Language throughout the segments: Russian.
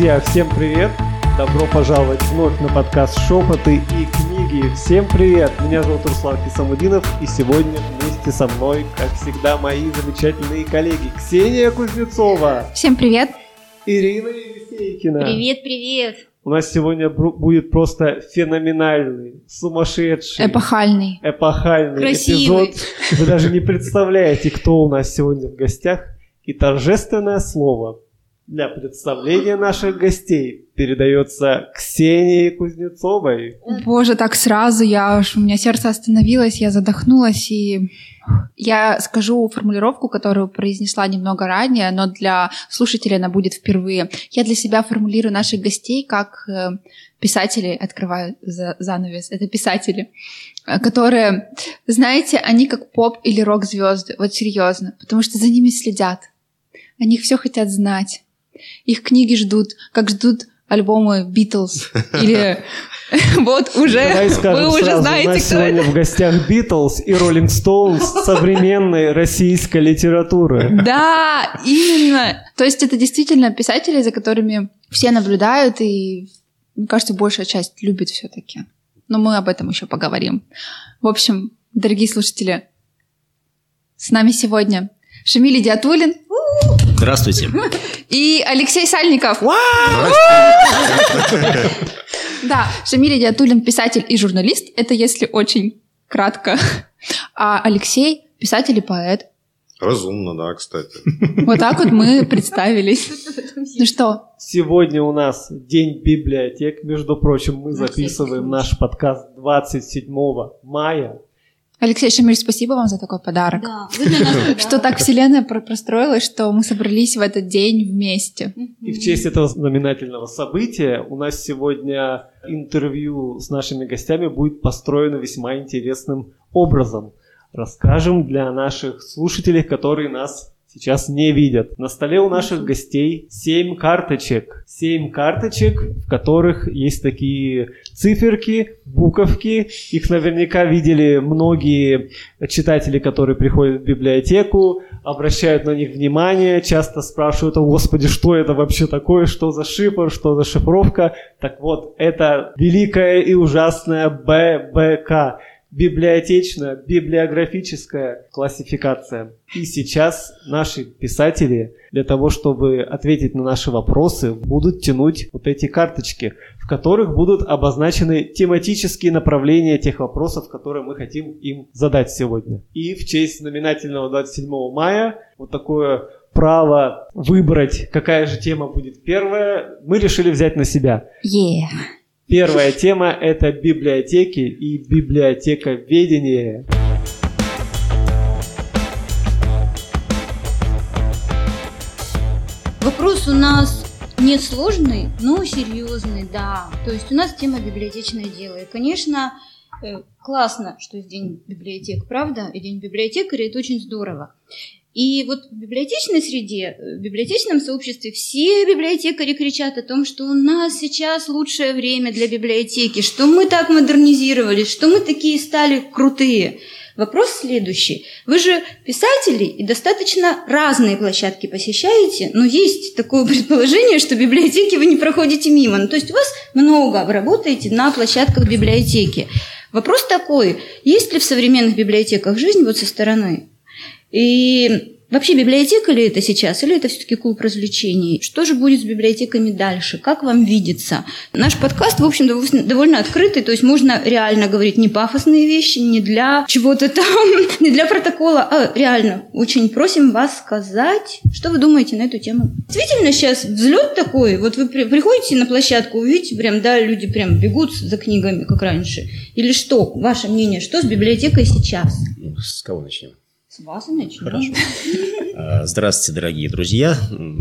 Друзья, всем привет! Добро пожаловать вновь на подкаст «Шепоты и книги». Всем привет! Меня зовут Руслан Кисамудинов, и сегодня вместе со мной, как всегда, мои замечательные коллеги Ксения Кузнецова. Всем привет! Ирина Елисейкина. Привет, привет! У нас сегодня будет просто феноменальный, сумасшедший, эпохальный, эпохальный Красивый. эпизод. Вы даже не представляете, кто у нас сегодня в гостях. И торжественное слово для представления наших гостей передается Ксении Кузнецовой. Боже, так сразу я аж, у меня сердце остановилось, я задохнулась, и я скажу формулировку, которую произнесла немного ранее, но для слушателей она будет впервые. Я для себя формулирую наших гостей как э, писатели, открываю за занавес, это писатели, э, которые, знаете, они как поп или рок-звезды, вот серьезно, потому что за ними следят. Они все хотят знать. Их книги ждут, как ждут альбомы Битлз или вот уже вы уже знаете, кто сегодня в гостях Битлз и Роллинг Стоунс современной российской литературы. Да, именно. То есть это действительно писатели, за которыми все наблюдают, и, мне кажется, большая часть любит все-таки. Но мы об этом еще поговорим. В общем, дорогие слушатели, с нами сегодня Шамиль Диатулин Здравствуйте. и Алексей Сальников. Да, Шамиль Диатулин писатель и журналист. Это если очень кратко. А Алексей писатель и поэт. Разумно, да, кстати. Вот так вот мы представились. Ну что, Сегодня у нас День библиотек. Между прочим, мы записываем наш подкаст 27 мая. Алексей Шамиль, спасибо вам за такой подарок. Да, нас. Что так вселенная про- простроилась, что мы собрались в этот день вместе. И в честь этого знаменательного события у нас сегодня интервью с нашими гостями будет построено весьма интересным образом. Расскажем для наших слушателей, которые нас сейчас не видят. На столе у наших гостей 7 карточек. 7 карточек, в которых есть такие циферки, буковки. Их наверняка видели многие читатели, которые приходят в библиотеку, обращают на них внимание, часто спрашивают, о господи, что это вообще такое, что за шифр, что за шифровка. Так вот, это великая и ужасная ББК. Библиотечная, библиографическая классификация. И сейчас наши писатели для того, чтобы ответить на наши вопросы, будут тянуть вот эти карточки, в которых будут обозначены тематические направления тех вопросов, которые мы хотим им задать сегодня. И в честь знаменательного 27 мая вот такое право выбрать, какая же тема будет первая, мы решили взять на себя. Yeah. Первая тема – это библиотеки и библиотековедение. Вопрос у нас не сложный, но серьезный, да. То есть у нас тема библиотечное дело. И, конечно, э, классно, что есть День библиотек, правда? И День библиотекаря, это очень здорово. И вот в библиотечной среде, э, в библиотечном сообществе все библиотекари кричат о том, что у нас сейчас лучшее время для библиотеки, что мы так модернизировались, что мы такие стали крутые. Вопрос следующий. Вы же писатели и достаточно разные площадки посещаете, но есть такое предположение, что библиотеки вы не проходите мимо. Ну, то есть у вас много, вы работаете на площадках библиотеки. Вопрос такой, есть ли в современных библиотеках жизнь вот со стороны? И вообще библиотека ли это сейчас, или это все-таки клуб развлечений? Что же будет с библиотеками дальше? Как вам видится? Наш подкаст, в общем, довольно- открытый, то есть можно реально говорить не пафосные вещи, не для чего-то там, не для протокола, а реально. Очень просим вас сказать, что вы думаете на эту тему. Действительно сейчас взлет такой, вот вы при- приходите на площадку, увидите прям, да, люди прям бегут за книгами, как раньше. Или что, ваше мнение, что с библиотекой сейчас? Ну, С кого начнем? С вас и начнем. Хорошо. А, Здравствуйте, дорогие друзья.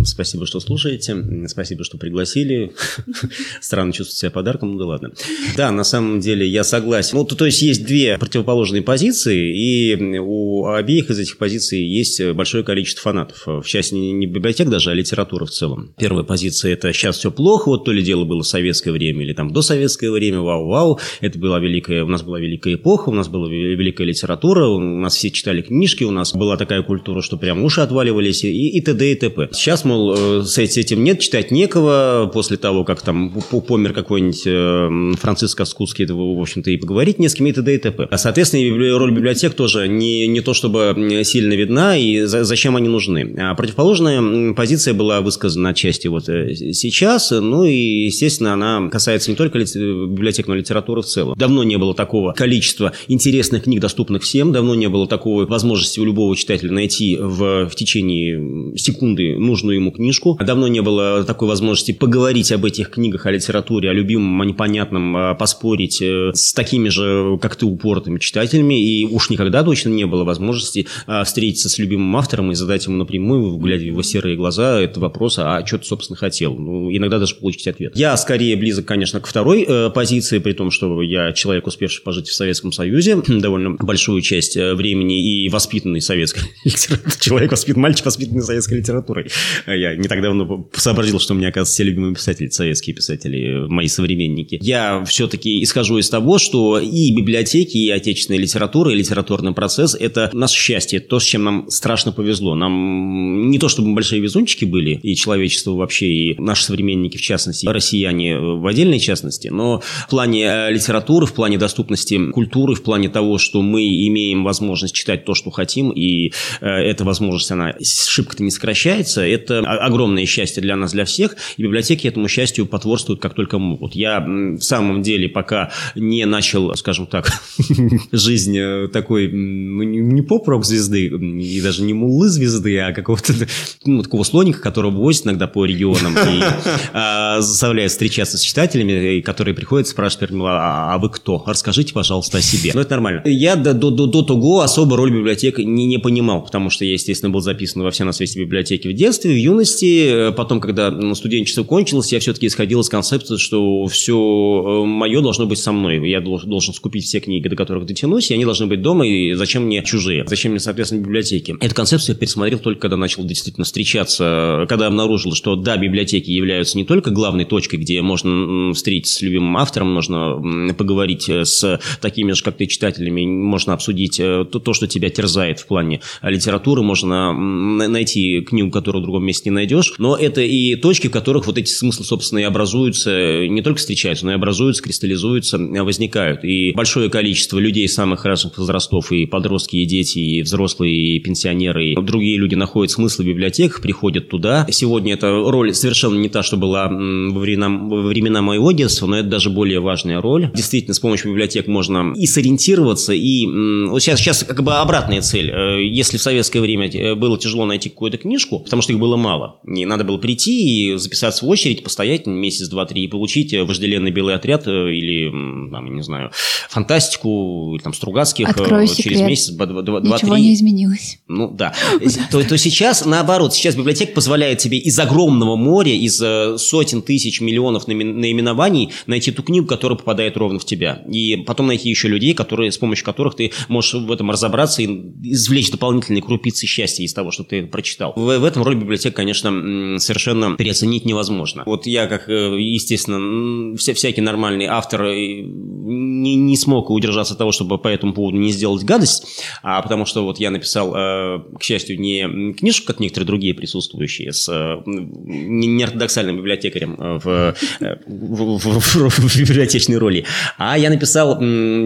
Спасибо, что слушаете. Спасибо, что пригласили. Странно чувствовать себя подарком, ну да ладно. Да, на самом деле я согласен. Ну, то, то есть есть две противоположные позиции, и у обеих из этих позиций есть большое количество фанатов. В части не библиотек даже, а литературы в целом. Первая позиция – это сейчас все плохо, вот то ли дело было в советское время или там до советское время, вау-вау. Это была великая, у нас была великая эпоха, у нас была ве- великая литература, у нас все читали книжки, книжки, у нас была такая культура, что прям уши отваливались и, и т.д. и т.п. Сейчас, мол, с этим нет, читать некого, после того, как там помер какой-нибудь Франциско Скутский, в общем-то, и поговорить не с кем, и т.д. и т.п. А, соответственно, роль библиотек тоже не, не то чтобы сильно видна, и за, зачем они нужны. А противоположная позиция была высказана отчасти вот сейчас, ну и, естественно, она касается не только библиотек, но и литературы в целом. Давно не было такого количества интересных книг, доступных всем, давно не было такой возможности у любого читателя найти в, в течение секунды нужную ему книжку. Давно не было такой возможности поговорить об этих книгах, о литературе, о любимом, о непонятном, а, поспорить э, с такими же, как ты, упоротыми читателями. И уж никогда точно не было возможности а, встретиться с любимым автором и задать ему напрямую, глядя в его серые глаза, этот вопрос, а что ты, собственно, хотел? Ну, иногда даже получить ответ. Я скорее близок, конечно, к второй э, позиции, при том, что я человек, успевший пожить в Советском Союзе довольно большую часть э, времени и воспитанный советской литературой. Человек воспитан, мальчик воспитанный советской литературой. Я не так давно сообразил, что у меня, оказывается, все любимые писатели, советские писатели, мои современники. Я все-таки исхожу из того, что и библиотеки, и отечественная литература, и литературный процесс – это наше счастье, то, с чем нам страшно повезло. Нам не то, чтобы мы большие везунчики были, и человечество вообще, и наши современники, в частности, россияне в отдельной частности, но в плане э, литературы, в плане доступности культуры, в плане того, что мы имеем возможность читать то, что хотим, и э, эта возможность, она шибко-то не сокращается, это огромное счастье для нас, для всех, и библиотеки этому счастью потворствуют как только могут. Я в самом деле пока не начал, скажем так, жизнь э, такой, ну, не поп-рок звезды, и даже не муллы звезды, а какого-то ну, такого слоника, которого возят иногда по регионам и а, заставляет встречаться с читателями, которые приходят, спрашивают, а, а вы кто? Расскажите, пожалуйста, о себе. Ну, это нормально. Я до, до, до, до того особо роль библиотек не, не понимал, потому что я, естественно, был записан во все на свете библиотеки в детстве, в юности. Потом, когда ну, студенчество кончилось, я все-таки исходил из концепции, что все э, мое должно быть со мной. Я должен скупить все книги, до которых дотянусь, и они должны быть дома, и зачем мне чужие? Зачем мне, соответственно, библиотеки? Эту концепцию я пересмотрел только когда начал действительно встречаться, когда обнаружил, что да, библиотеки являются не только главной точкой, где можно встретиться с любимым автором, можно поговорить э, с такими же, как ты, читателями, можно обсудить э, то, что тебя терзает в плане литературы, можно найти книгу, которую в другом месте не найдешь, но это и точки, в которых вот эти смыслы, собственно, и образуются, не только встречаются, но и образуются, кристаллизуются, возникают. И большое количество людей самых разных возрастов, и подростки, и дети, и взрослые, и пенсионеры, и другие люди находят смысл в библиотеках, приходят туда. Сегодня эта роль совершенно не та, что была во времена, во времена моего детства, но это даже более важная роль. Действительно, с помощью библиотек можно и сориентироваться, и вот сейчас, сейчас как бы обратная цель. Э, если в советское время э, было тяжело найти какую-то книжку, потому что их было мало, и надо было прийти и записаться в очередь, постоять месяц, два, три и получить э, вожделенный белый отряд или, там, не знаю, фантастику, или там Стругацких Открою через секрет. месяц, два-три. Ничего не изменилось. Ну да. То, то сейчас наоборот, сейчас библиотека позволяет тебе из огромного моря, из сотен тысяч, миллионов наименований найти ту книгу, которая попадает ровно в тебя. И потом найти еще людей, которые, с помощью которых ты можешь в этом разобраться и извлечь дополнительные крупицы счастья из того, что ты прочитал. В, в этом роль библиотек, конечно, совершенно переоценить невозможно. Вот я, как, э, естественно, вся, всякий нормальный автор э, не, не смог удержаться от того, чтобы по этому поводу не сделать гадость, а потому что вот я написал, э, к счастью, не книжку, как некоторые другие присутствующие, с неортодоксальным библиотекарем в, в, в, в, в библиотечной роли, а я написал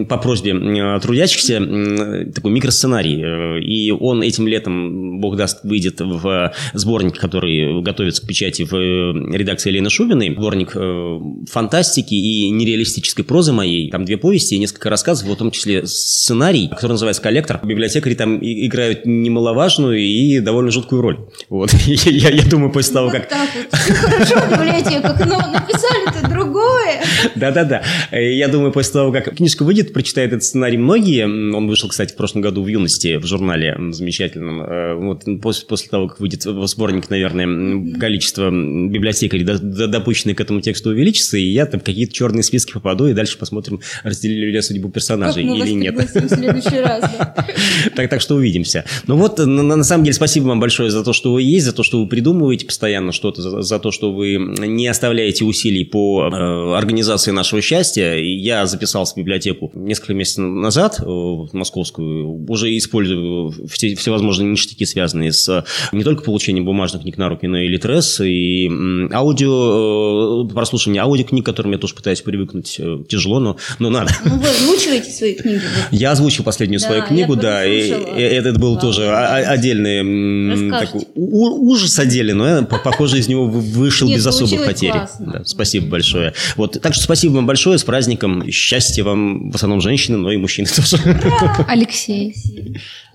по просьбе трудящихся такой микросценарий, и он этим летом, бог даст, выйдет в сборник, который готовится к печати в редакции Елены Шубиной, сборник фантастики и нереалистической прозы моей, там две повести и несколько рассказов, в том числе сценарий, который называется «Коллектор». Библиотекари там играют немаловажную и довольно жуткую роль. Вот. Я, я думаю, после того, Вот как... хорошо в библиотеках, но написали-то другое. Да-да-да. Я думаю, после того, как книжка выйдет, прочитают этот сценарий многие. Он вышел, кстати, в прошлом году в юности в журнале замечательном. Э, Вот вот после, после того, как выйдет сборник, наверное, количество библиотекарей, допущенные к этому тексту, увеличится, и я там какие-то черные списки попаду, и дальше посмотрим, разделили ли судьбу персонажей или нет. в следующий раз, да. Так, так что увидимся. Ну вот, на, на самом деле, спасибо вам большое за то, что вы есть, за то, что вы придумываете постоянно что-то, за, за то, что вы не оставляете усилий по э, организации нашего счастья. Я записался в библиотеку несколько месяцев назад, э, в московскую, уже использую все, всевозможные ништяки, связанные с не только получением бумажных книг на руки, но и литрес, и аудио, э, прослушивание аудиокниг, к которым я тоже пытаюсь привыкнуть. Э, тяжело, но, но надо. Ну, вы озвучиваете свои книги? Я озвучил последнюю Да, свою книгу, да, и, и это был Да, тоже отдельный такой ужас отдельный, но я, по- похоже, из него вы- вышел Нет, без особых потерь. Да, спасибо большое. Вот, так что спасибо вам большое, с праздником, счастья вам, в основном женщины, но и мужчины тоже. Алексей.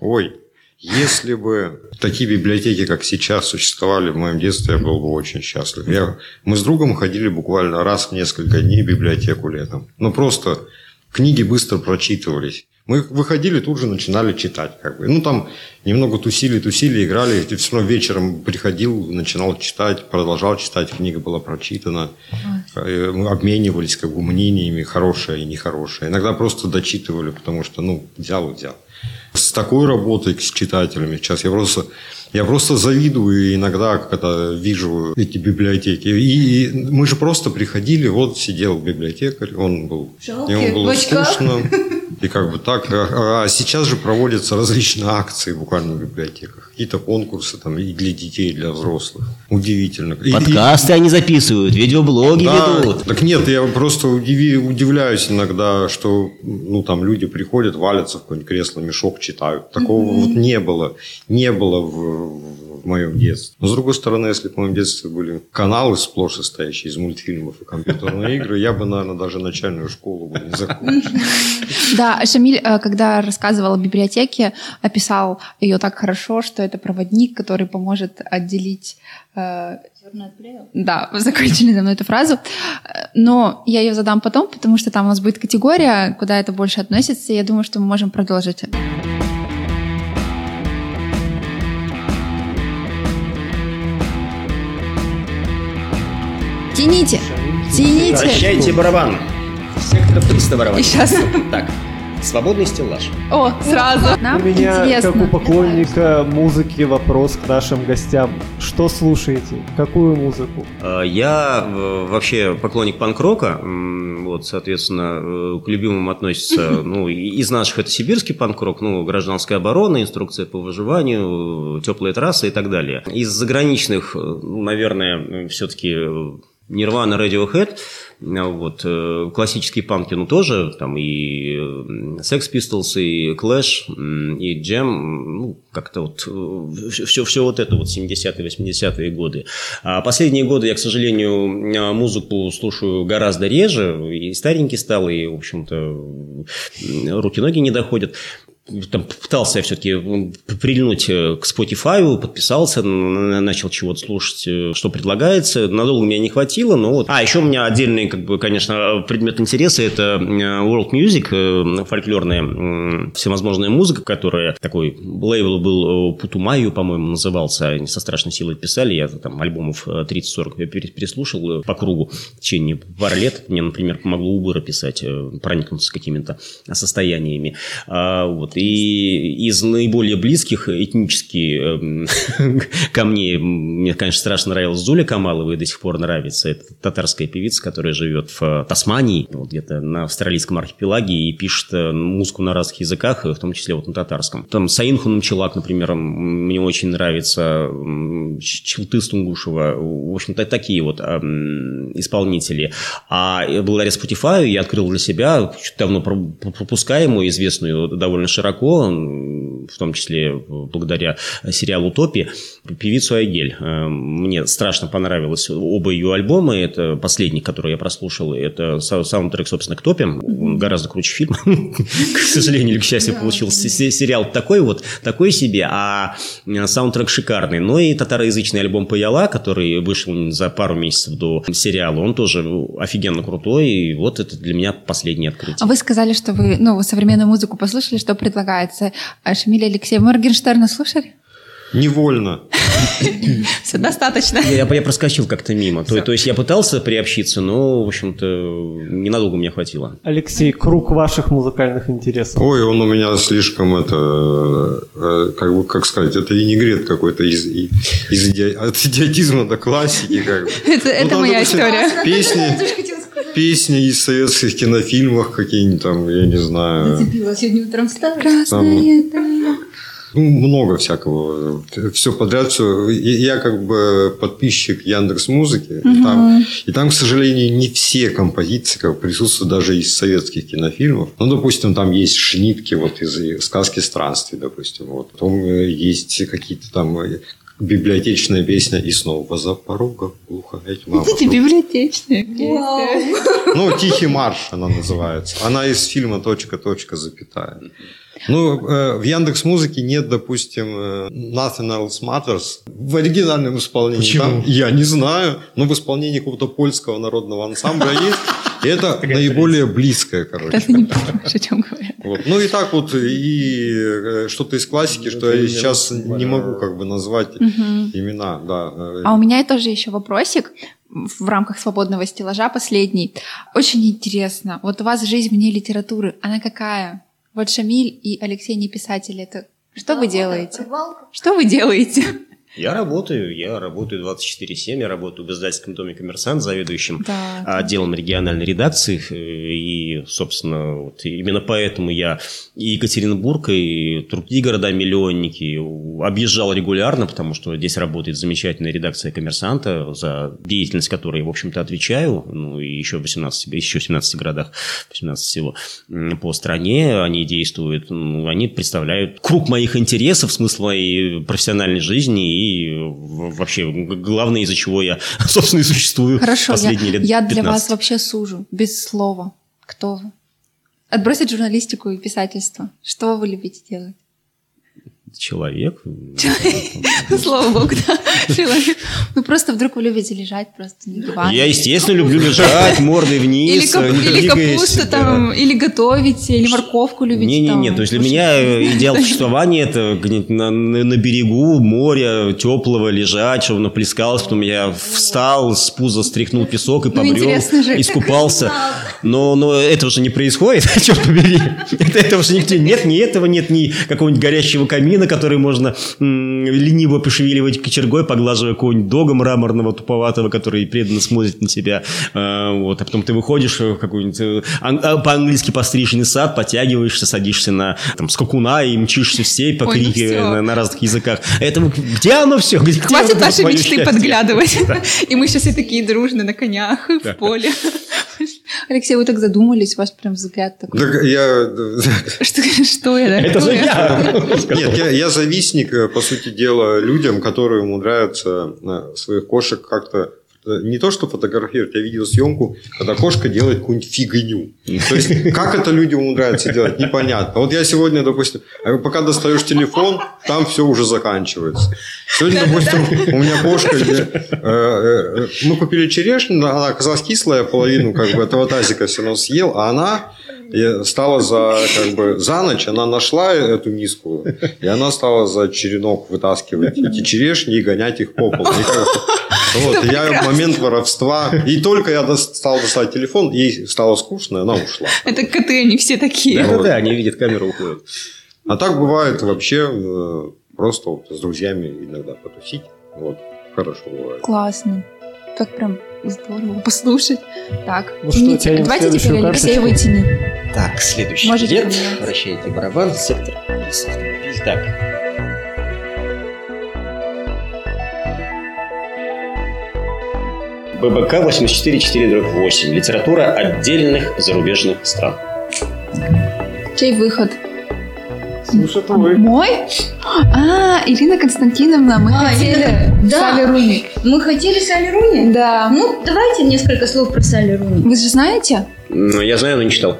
Ой, если бы такие библиотеки, как сейчас, существовали в моем детстве, я был бы очень счастлив. Я, мы с другом ходили буквально раз в несколько дней в библиотеку летом. Ну, просто книги быстро прочитывались. Мы выходили, тут же начинали читать. Как бы. Ну, там немного тусили, тусили, играли. И все равно вечером приходил, начинал читать, продолжал читать. Книга была прочитана. Э, Мы обменивались как бы мнениями, хорошее и нехорошее. Иногда просто дочитывали, потому что, ну, взял и взял. С такой работой с читателями. Сейчас я просто, я просто завидую иногда, когда вижу эти библиотеки. И, и мы же просто приходили, вот сидел библиотекарь, он был, Жалкий, ему было в очках. скучно. И как бы так. А, а сейчас же проводятся различные акции буквально в библиотеках. Какие-то конкурсы там и для детей, и для взрослых. Удивительно. И- и- Подкасты они записывают, видеоблоги да, ведут. Так нет, я просто удиви- удивляюсь иногда, что ну, там люди приходят, валятся в какое-нибудь кресло, мешок читают. Такого вот не было. Не было в, в моем детстве. Но с другой стороны, если бы в моем детстве были каналы сплошь состоящие из мультфильмов и компьютерные игры, я бы, наверное, даже начальную школу бы не закончил. Да, Шамиль, э, когда рассказывал о библиотеке, описал ее так хорошо, что это проводник, который поможет отделить... э. Да, вы закончили за мной эту фразу. Но я ее задам потом, потому что там у нас будет категория, куда это больше относится, и я думаю, что мы можем продолжить. Тяните, тяните. Прощайте барабан. Сектор 300 барабан. И сейчас. Так, свободный стеллаж. О, сразу. Нам У меня, интересно. как у поклонника музыки, вопрос к нашим гостям. Что слушаете? Какую музыку? Э, Я э, вообще поклонник панк-рока, вот, соответственно, э, к любимым относится, ну, из наших это сибирский панк-рок, ну, гражданская оборона, инструкция по выживанию, теплые трассы и так далее. Из заграничных, наверное, все-таки Нирвана, Radiohead, а вот, э, классические панки, ну, тоже, там и э, Sex Pistols, и Clash, и Jam, ну, как-то вот все, все вот это вот 70-е, 80-е годы. А последние годы я, к сожалению, музыку слушаю гораздо реже, и старенький стал, и, в общем-то, руки-ноги не доходят. Там пытался я все-таки прильнуть э, к Spotify, подписался, начал чего-то слушать, э, что предлагается. Надолго меня не хватило, но вот. А, еще у меня отдельный, как бы, конечно, предмет интереса – это world music, э, фольклорная всевозможная музыка, которая такой лейбл был Путумаю, по-моему, назывался. Они со страшной силой писали. Я там альбомов э, 30-40 я пере- переслушал по кругу в течение пары лет. Мне, например, помогло Убыра писать, проникнуться какими-то состояниями. А, вот. И из наиболее близких этнически эм, ко мне, мне, конечно, страшно нравилась Зуля Камалова и до сих пор нравится. Это татарская певица, которая живет в э, Тасмании, вот где-то на австралийском архипелаге и пишет э, музыку на разных языках, в том числе вот на татарском. Там Саин Хунамчелак, например, мне очень нравится, м, Ч- Челтыс Тунгушева, в общем-то, такие вот эм, исполнители. А э, благодаря Spotify я открыл для себя, давно про- про- пропускаемую, известную довольно широко, м, в том числе благодаря сериалу «Утопия», певицу Айгель. Э, Мне страшно понравилось оба ее альбома. Это последний, который я прослушал. Это са- саундтрек, собственно, к «Топе». Он гораздо круче фильма. К сожалению или к счастью, получился се- сериал такой вот, такой себе, а э, саундтрек шикарный. Но и татароязычный альбом «Паяла», который вышел за пару месяцев до сериала, он тоже офигенно крутой. И вот это для меня последнее открытие. А вы сказали, что вы, ну, современную музыку послушали, что предлагается. А Шамиль Алексей Моргенштерна слушали? Невольно. Все, достаточно. Я, я проскочил как-то мимо. То, то есть я пытался приобщиться, но, в общем-то, ненадолго мне хватило. Алексей, круг ваших музыкальных интересов. Ой, он у меня слишком это, э, как бы, как сказать, это винегрет какой-то из, из иди- от идиотизма до классики. Как бы. Это, Ну, это моя допустим, история. Песни, песни из советских кинофильмов какие-нибудь там, я не знаю. Зацепила сегодня утром встала. Красная дорога. Ну, много всякого. Все подряд. Все. Я как бы подписчик Яндекс Музыки. И, там, и там, к сожалению, не все композиции как присутствуют даже из советских кинофильмов. Ну, допустим, там есть шнитки вот из сказки странствий, допустим. Вот. Потом э, есть какие-то там э, библиотечная песня и снова за порогом тьма Эти вокруг». библиотечные Вау. песни. Ну, «Тихий марш» она называется. Она из фильма «Точка, точка, запятая». Ну, э, в Яндекс Музыке нет, допустим, э, Nothing Else Matters в оригинальном исполнении. Почему? Там, я не знаю, но в исполнении какого-то польского народного ансамбля есть. И это наиболее близкое, короче. Ты не понимаешь, о чем говорят. Вот. Ну и так вот и э, что-то из классики, что я сейчас не могу как бы назвать имена, да. э, А у меня тоже еще вопросик в рамках свободного стеллажа последний. Очень интересно. Вот у вас жизнь вне литературы, она какая? Вот Шамиль и Алексей не писатели. Это что вы делаете? Что вы делаете? Я работаю, я работаю 24-7, я работаю в издательском доме «Коммерсант», заведующим Да. отделом региональной редакции. И, собственно, вот именно поэтому я и Екатеринбург, и другие города-миллионники объезжал регулярно, потому что здесь работает замечательная редакция «Коммерсанта», за деятельность которой, в общем-то, отвечаю. Ну, и еще в 18, еще в 17 городах, 18 всего по стране они действуют. Ну, Они представляют круг моих интересов, смысл моей профессиональной жизни и в- вообще главное, из-за чего я, собственно, и существую Хорошо, я, последние лет я для 15. вас вообще сужу, без слова. Кто вы? Отбросить журналистику и писательство. Что вы любите делать? Человек. Слава богу, да. Человек. Ну просто вдруг вы любите лежать просто на диване. Я, естественно, люблю лежать мордой вниз, или капусту там, или готовите, или морковку любите. Не-не-не, то есть для меня э, идеал существования это на, берегу моря теплого лежать, чтобы наплескалось, потом я встал, с пуза стряхнул песок и побрел, интересно же. искупался. Но, но этого же не происходит, черт побери. Это, этого же нигде нет, ни этого нет, ни какого-нибудь горящего камина, который можно м, лениво пошевеливать кочергой, поглаживая какого-нибудь дога мраморного, туповатого, который преданно смотрит на тебя. А, вот, а потом ты выходишь в какой-нибудь э, ан- а, по-английски постриженный сад, подтягиваешься, садишься на там, скакуна и мчишься в степь, ну покрикивая всё. на, на разных языках. Это где оно все? Где, Хватит наши мечты счастье? подглядывать. И мы сейчас все такие дружные на конях Да. в поле. Алексей, вы так задумались, у вас прям взгляд такой. Так я Что, что я? Это же я? Нет, я, я завистник, э, по сути дела, людям, которые умудряются э, своих кошек как-то не то, что фотографировать, я видел съемку, когда кошка делает какую-нибудь фигню. То есть, как это люди умудряются делать, непонятно. Вот я сегодня, допустим, э, пока достаешь телефон, там все уже заканчивается. Сегодня, допустим, у меня кошка, э, э, э, мы купили черешню, она оказалась кислая, половину как бы этого тазика все равно съел, а она стала за, как бы, за ночь, она нашла эту миску, и она стала за черенок вытаскивать эти черешни и гонять их по полу. Вот, я в момент воровства, и только я стал достать телефон, ей стало скучно, и она ушла. Это коты, они все такие. Да-да-да, они видят камеру, уходят. А так бывает вообще э, просто вот с друзьями иногда потусить. Вот, хорошо бывает. Классно. Так прям здорово послушать. Так, Ну что, не- тянем давайте теперь Алексей вытяни. Так, следующий Можете билет. Вращайте барабан, сектор. автомобиль. Так. ББК 844-8. Литература отдельных зарубежных стран. Чей выход? Слушай, твой. Мой? А, Ирина Константиновна, мы А, хотели Ирина, да. Салли Руни. Мы хотели Салли Руни? Да. Ну, давайте несколько слов про Салли Руни. Вы же знаете? Ну, я знаю, но не читал.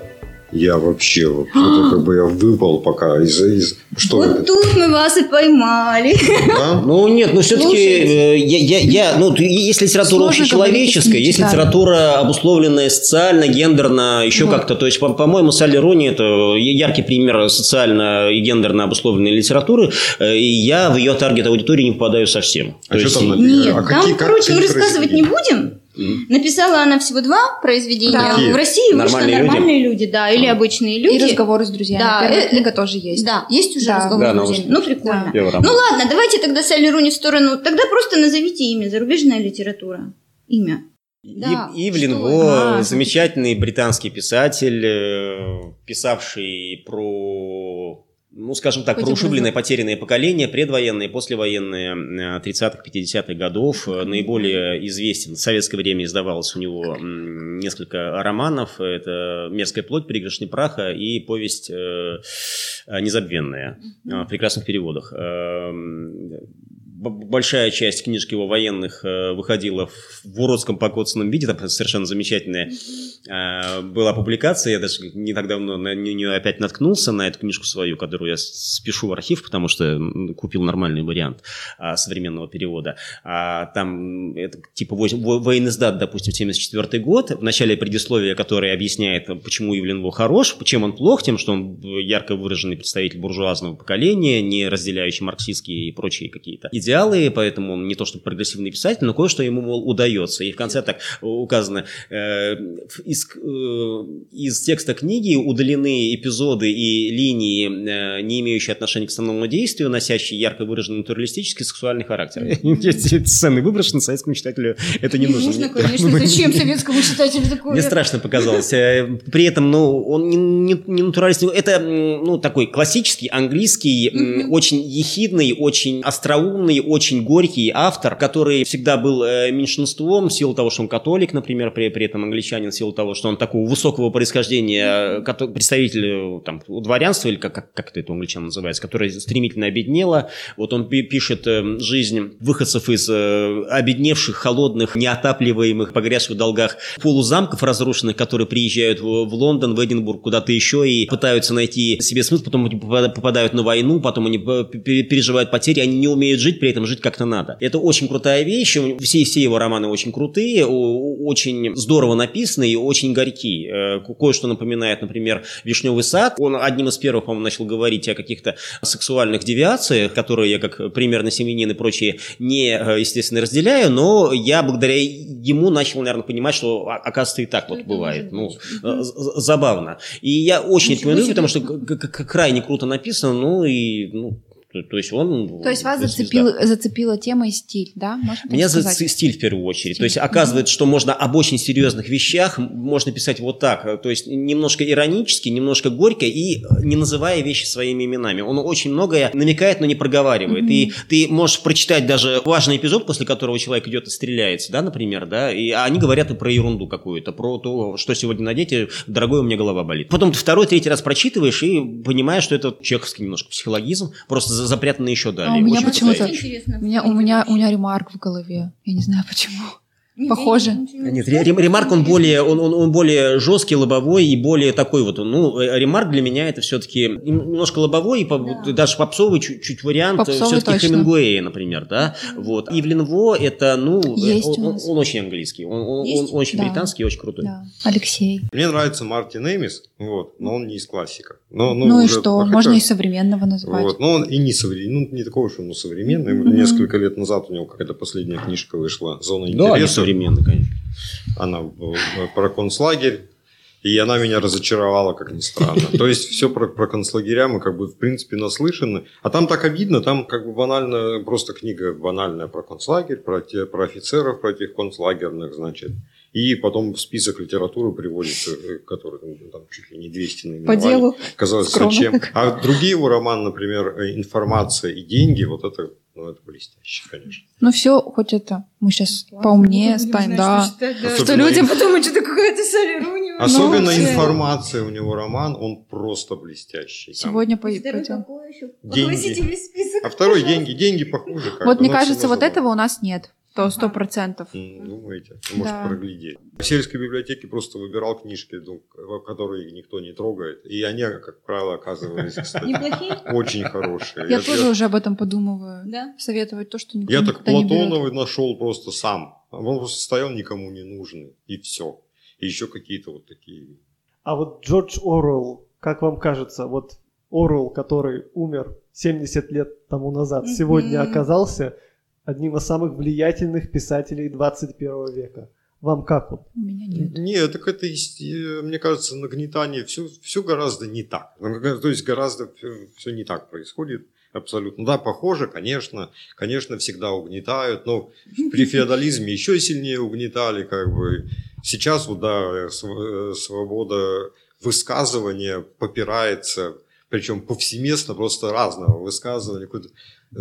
Я вообще, вот, это как бы я выпал пока из... из что вот это? тут мы вас и поймали. Да? Ну нет, ну все-таки Слушайте. я, я, я, ну есть литература Сложно общечеловеческая, есть литература обусловленная социально, гендерно, еще Вот. как-то. То есть, по- по-моему, Салли Рони это яркий пример социально и гендерно обусловленной литературы, э, и я в ее таргет аудитории не попадаю совсем. А То что есть, там написано? Нет, А там, какие- как- короче, мы рассказывать не произведения? Написала она всего два произведения. Да. Какие? В России вышло Нормальные люди? нормальные люди, да, или обычные люди. И разговоры с друзьями. Да, Первая э, книга тоже есть. Да, есть уже Да. разговор Да, с друзьями. уже- Ну, прикольно. Роман. Ну ладно, давайте тогда Салли Руни в сторону. Тогда просто назовите имя, зарубежная литература. Имя. Да, И- Ивлин Во, А. замечательный британский писатель, э, писавший про, ну, скажем так, про Хоть ушибленное образок. потерянное поколение, предвоенное, послевоенное э, 30-х, 50-х годов. Э, Наиболее известен. В советское время издавалось у него несколько романов. Это «Мерзкая плоть», «Пригоршни праха» и повесть э, э, «Незабвенная» э, в прекрасных переводах. Большая часть книжек его военных э, выходила в, уродском покоцанном виде, там совершенно замечательная э, была публикация, я даже не так давно на нее опять наткнулся, на эту книжку свою, которую я спешу в архив, потому что купил нормальный вариант а, современного перевода. А, там это типа военноиздат, допустим, 74 год, в начале предисловия, которое объясняет, почему Ивлин Во хорош, чем он плох, тем, что он ярко выраженный представитель буржуазного поколения, не разделяющий марксистские и прочие какие-то идеалы, поэтому он не то что прогрессивный писатель, но кое-что ему, мол, удается. И в конце так указано, э, из, э, из текста книги удалены эпизоды и линии, э, не имеющие отношения к основному действию, носящие ярко выраженный натуралистический сексуальный характер. Эти сцены выброшены, советскому читателю это не нужно. Нужно, конечно, зачем советскому читателю такое? Мне страшно показалось. Э, При этом, ну, он не, натуралист. Это, ну, такой классический, английский, очень ехидный, очень остроумный, очень горький автор, который всегда был э, меньшинством в силу того, что он католик, например, при, при этом англичанин, в силу того, что он такого высокого происхождения, э, представитель э, там, дворянства, или как, как, как это у англичан называется, которое стремительно обеднело. Вот он пи- пишет жизнь выходцев из обедневших, холодных, неотапливаемых, погрязших в долгах полузамков разрушенных, которые приезжают в, в Лондон, в Эдинбург, куда-то еще и пытаются найти себе смысл, потом они попада- попадают на войну, потом они переживают потери, они не умеют жить, при этом жить как-то надо. Это очень крутая вещь, все, все его романы очень крутые, очень здорово написаны и очень горькие. Э, ко- Кое-что напоминает, например, «Вишневый сад». Он одним из первых, по-моему, начал говорить о каких-то сексуальных девиациях, которые я как примерно семьянин и прочие не, э, естественно, разделяю, но я благодаря ему начал, наверное, понимать, что, а- оказывается, и так вот это бывает. Ну, э, забавно. И я очень рекомендую, потому что крайне круто написано, ну и, ну, то, то есть он... То есть вас звезда. зацепил, зацепила тема и стиль, да? Можно Меня за сказать? стиль в первую очередь. Стиль. То есть оказывается, что можно об очень серьезных вещах можно писать вот так. То есть немножко иронически, немножко горько и не называя вещи своими именами. Он очень многое намекает, но не проговаривает. Мгм. И ты можешь прочитать даже важный эпизод, после которого человек идет и стреляется, да, например, да, и а они говорят и про ерунду какую-то, про то, что сегодня надеть, дорогой, у меня голова болит. Потом ты второй, третий раз прочитываешь и понимаешь, что это чеховский немножко психологизм, просто за- запрятанный еще далее. А у меня почему-то-. У меня, у меня, у меня ремарк в голове. Я не знаю почему. Не, похоже. Нет, Ремарк, он более, он, он, он более жесткий, лобовой и более такой вот. Ну, э, Ремарк для меня это все-таки немножко лобовой, и по- Да. даже попсовый чуть, чуть вариант Попсовый все-таки точно. Хемингуэя, например, да. Вот. Ивлин Во это, ну, э, Есть он, он- он очень английский, он, он- он очень Да. британский и очень крутой. Да. Алексей. Мне нравится Мартин Эмис, вот, но он не из классиков. Но, ну, Ну, и уже- что? хотя- Можно и современного назвать. Вот, но он и не современный, ну, не такой уж он современный. Мгм. Несколько лет назад у него какая-то последняя книжка вышла «Зона интереса». Современный, конечно. Она э, про концлагерь. И она меня разочаровала, как ни странно. То есть все про, про концлагеря мы как бы в принципе наслышаны. А там так обидно, там как бы банально, просто книга банальная про концлагерь, про, те, про офицеров, про этих концлагерных, значит. И потом в список литературы приводится, э, который там, там чуть ли не 200 По наименований. делу. Казалось, Скромно зачем? А другие его романы, например, «Информация и деньги», вот это, ну, это блестяще, конечно. Ну все, хоть это. Мы сейчас поумнее Будем станем, знать, да. что читать, да. Что Особенно люди инф- подумают, что Какая-то Салли Руни. Особенно. «Информация» у него роман, он просто блестящий. Там сегодня Второй пойдем. какой еще? Деньги. А второй деньги, деньги похуже. как Вот мне но кажется, вот этого у нас нет. Сто, сто процентов. М, Думаете? Вы можете Да. проглядеть. В сельской библиотеке просто выбирал книжки, ну, которые никто не трогает. И они, как правило, оказывались, кстати, Неплохие? очень хорошие. Я тоже уже об этом подумываю. Да. Советовать то, что никто Я так. Платоновый нашел просто сам. Он просто стоял никому не нужный. И все. И еще какие-то вот такие. А вот Джордж Оруэлл, как вам кажется, вот Оруэлл, который умер 70 лет тому назад, Мгм. сегодня оказался одним из самых влиятельных писателей 21 века. Вам как вот? У меня нет. Нет, так это, мне кажется, нагнетание, все, все гораздо не так. То есть гораздо все не так происходит. Абсолютно. Да, похоже, конечно. Конечно, всегда угнетают, но при феодализме еще сильнее угнетали, как бы. Сейчас, вот, да, св- свобода высказывания попирается, причем повсеместно, просто разного высказывания, какой-то,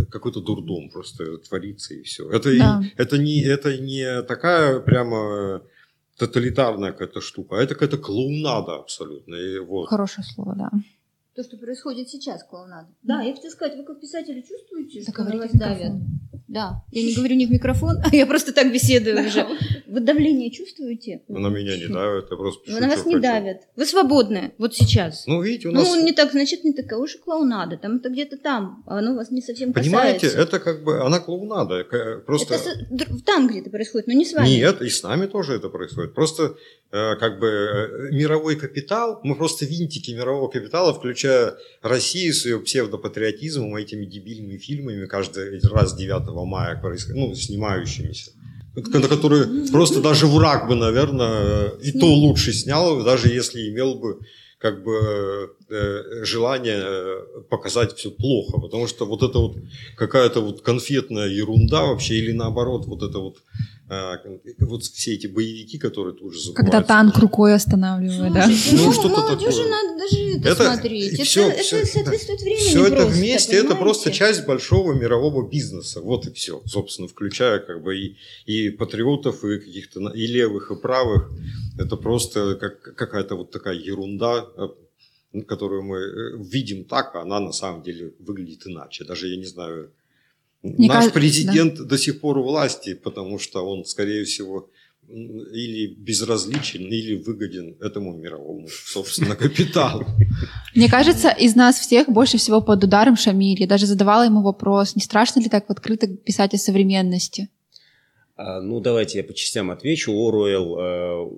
какой-то дурдом просто творится и все. Это, Да. это, не, это не такая прямо тоталитарная какая-то штука, а это какая-то клоунада абсолютно. И вот. Хорошее слово, да. То, что происходит сейчас, клоунада. Да, я хотела сказать, вы как писатели чувствуете, что на Заговорите вас давят? Да, я не говорю не в микрофон, а я просто так беседую уже. Вы давление чувствуете? На меня не давят, я просто Вы на вас не хочу. давят. Вы свободны, вот сейчас. Ну, видите, у нас... Ну, не так, значит, не такая уж и клоунада. Там это где-то там, а оно вас не совсем Понимаете, касается. это как бы, она клоунада. к- Просто... Это там где-то происходит, но не с вами. Нет, и с нами тоже это происходит. Просто э, как бы э, мировой капитал, мы просто винтики мирового капитала, включая Россию с ее псевдопатриотизмом, этими дебильными фильмами каждый раз 9 мая, проис- ну, снимающимися. На которые просто даже враг бы, наверное, и то лучше снял, даже если имел бы как бы э, желание э, показать все плохо, потому что вот это вот какая-то вот конфетная ерунда вообще, или наоборот, вот это вот, э, вот все эти боевики, которые тут же забываются. Когда танк рукой останавливает, да? Ну, ну, что-то молодежи такое. надо даже это, Это- смотреть. и Это, всё- это всё- соответствует времени Все это просто, вместе, это понимаете? просто часть большого мирового бизнеса. Вот и все, собственно, включая как бы и, и патриотов, и каких-то и левых, и правых. Это просто как, какая-то вот такая ерунда, э, которую мы э, видим так, а она на самом деле выглядит иначе. Даже я не знаю. Мне Наш кажется, президент до сих пор у власти, потому что он, скорее всего, или безразличен, или выгоден этому мировому, собственно, капиталу. Мне кажется, из нас всех больше всего под ударом Шамиль. Я даже задавала ему вопрос, не страшно ли так открыто писать о современности? А, Ну, давайте я по частям отвечу. Оруэлл, э,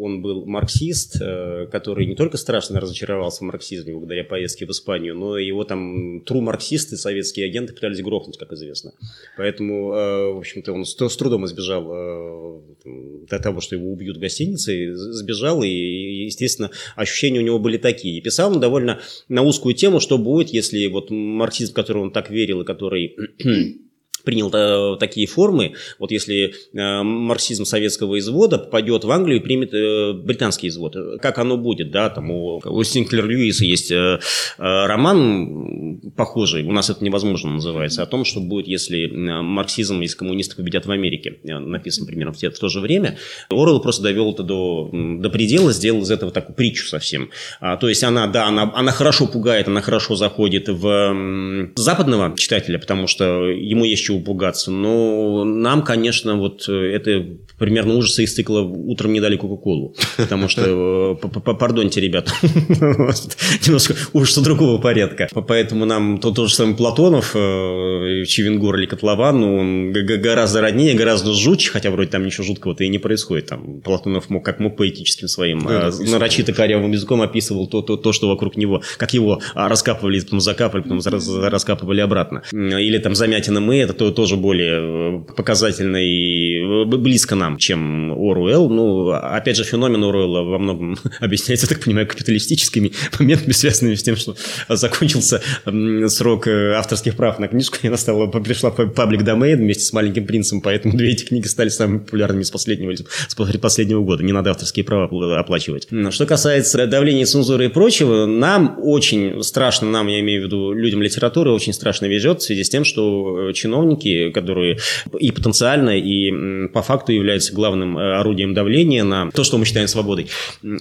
он был марксист, э, который не только страшно разочаровался в марксизме благодаря поездке в Испанию, но его там тру-марксисты, советские агенты пытались грохнуть, как известно. Поэтому, э, в общем-то, он с трудом избежал до того, что его убьют в гостинице, сбежал, и, естественно, ощущения у него были такие. И писал он довольно на узкую тему, что будет, если вот марксизм, в который он так верил, и который принял э, такие формы, вот если э, марксизм советского извода попадет в Англию и примет э, британский извод, как оно будет, да, там у, у Синклер Льюиса есть э, э, роман похожий, у нас это невозможно называется, о том, что будет, если марксизм и коммунисты победят в Америке, Э, написано примерно в, те- в то же время. Орвелл просто довел это до, до предела, сделал из этого такую притчу совсем. А, то есть она, да, она, она хорошо пугает, она хорошо заходит в западного читателя, потому что ему есть чего пугаться. Но нам, конечно, вот э, это примерно ужасы из цикла «Утром не дали Кока-Колу». Потому что, э, п- п- пардоньте, ребята, немножко ужасы другого порядка. Поэтому нам то, тот же самый Платонов, э, Чевенгор или Котлован, он гораздо роднее, гораздо жутче, хотя вроде там ничего жуткого-то и не происходит. Там Платонов мог, как мог поэтическим своим, Да, нарочито корявым языком описывал то, то, то, что вокруг него, как его а, раскапывали, потом закапывали, потом раскапывали обратно. Или там замятина мы, это то- тоже более э, показательно и э, близко нам, чем Оруэлл. Ну, опять же, феномен Оруэлла во многом объясняется, я так понимаю, капиталистическими моментами, связанными с тем, что закончился срок э, авторских прав на книжку, и она стала, пришла в паблик домен вместе с «Маленьким принцем», поэтому две эти книги стали самыми популярными с последнего, с последнего года. Не надо авторские права опла- оплачивать. Что касается давления цензуры и прочего, нам очень страшно, нам, я имею в виду людям литературы, очень страшно везет в связи с тем, что э, чиновники, которые и потенциально, и по факту являются главным э, орудием давления на то, что мы считаем свободой,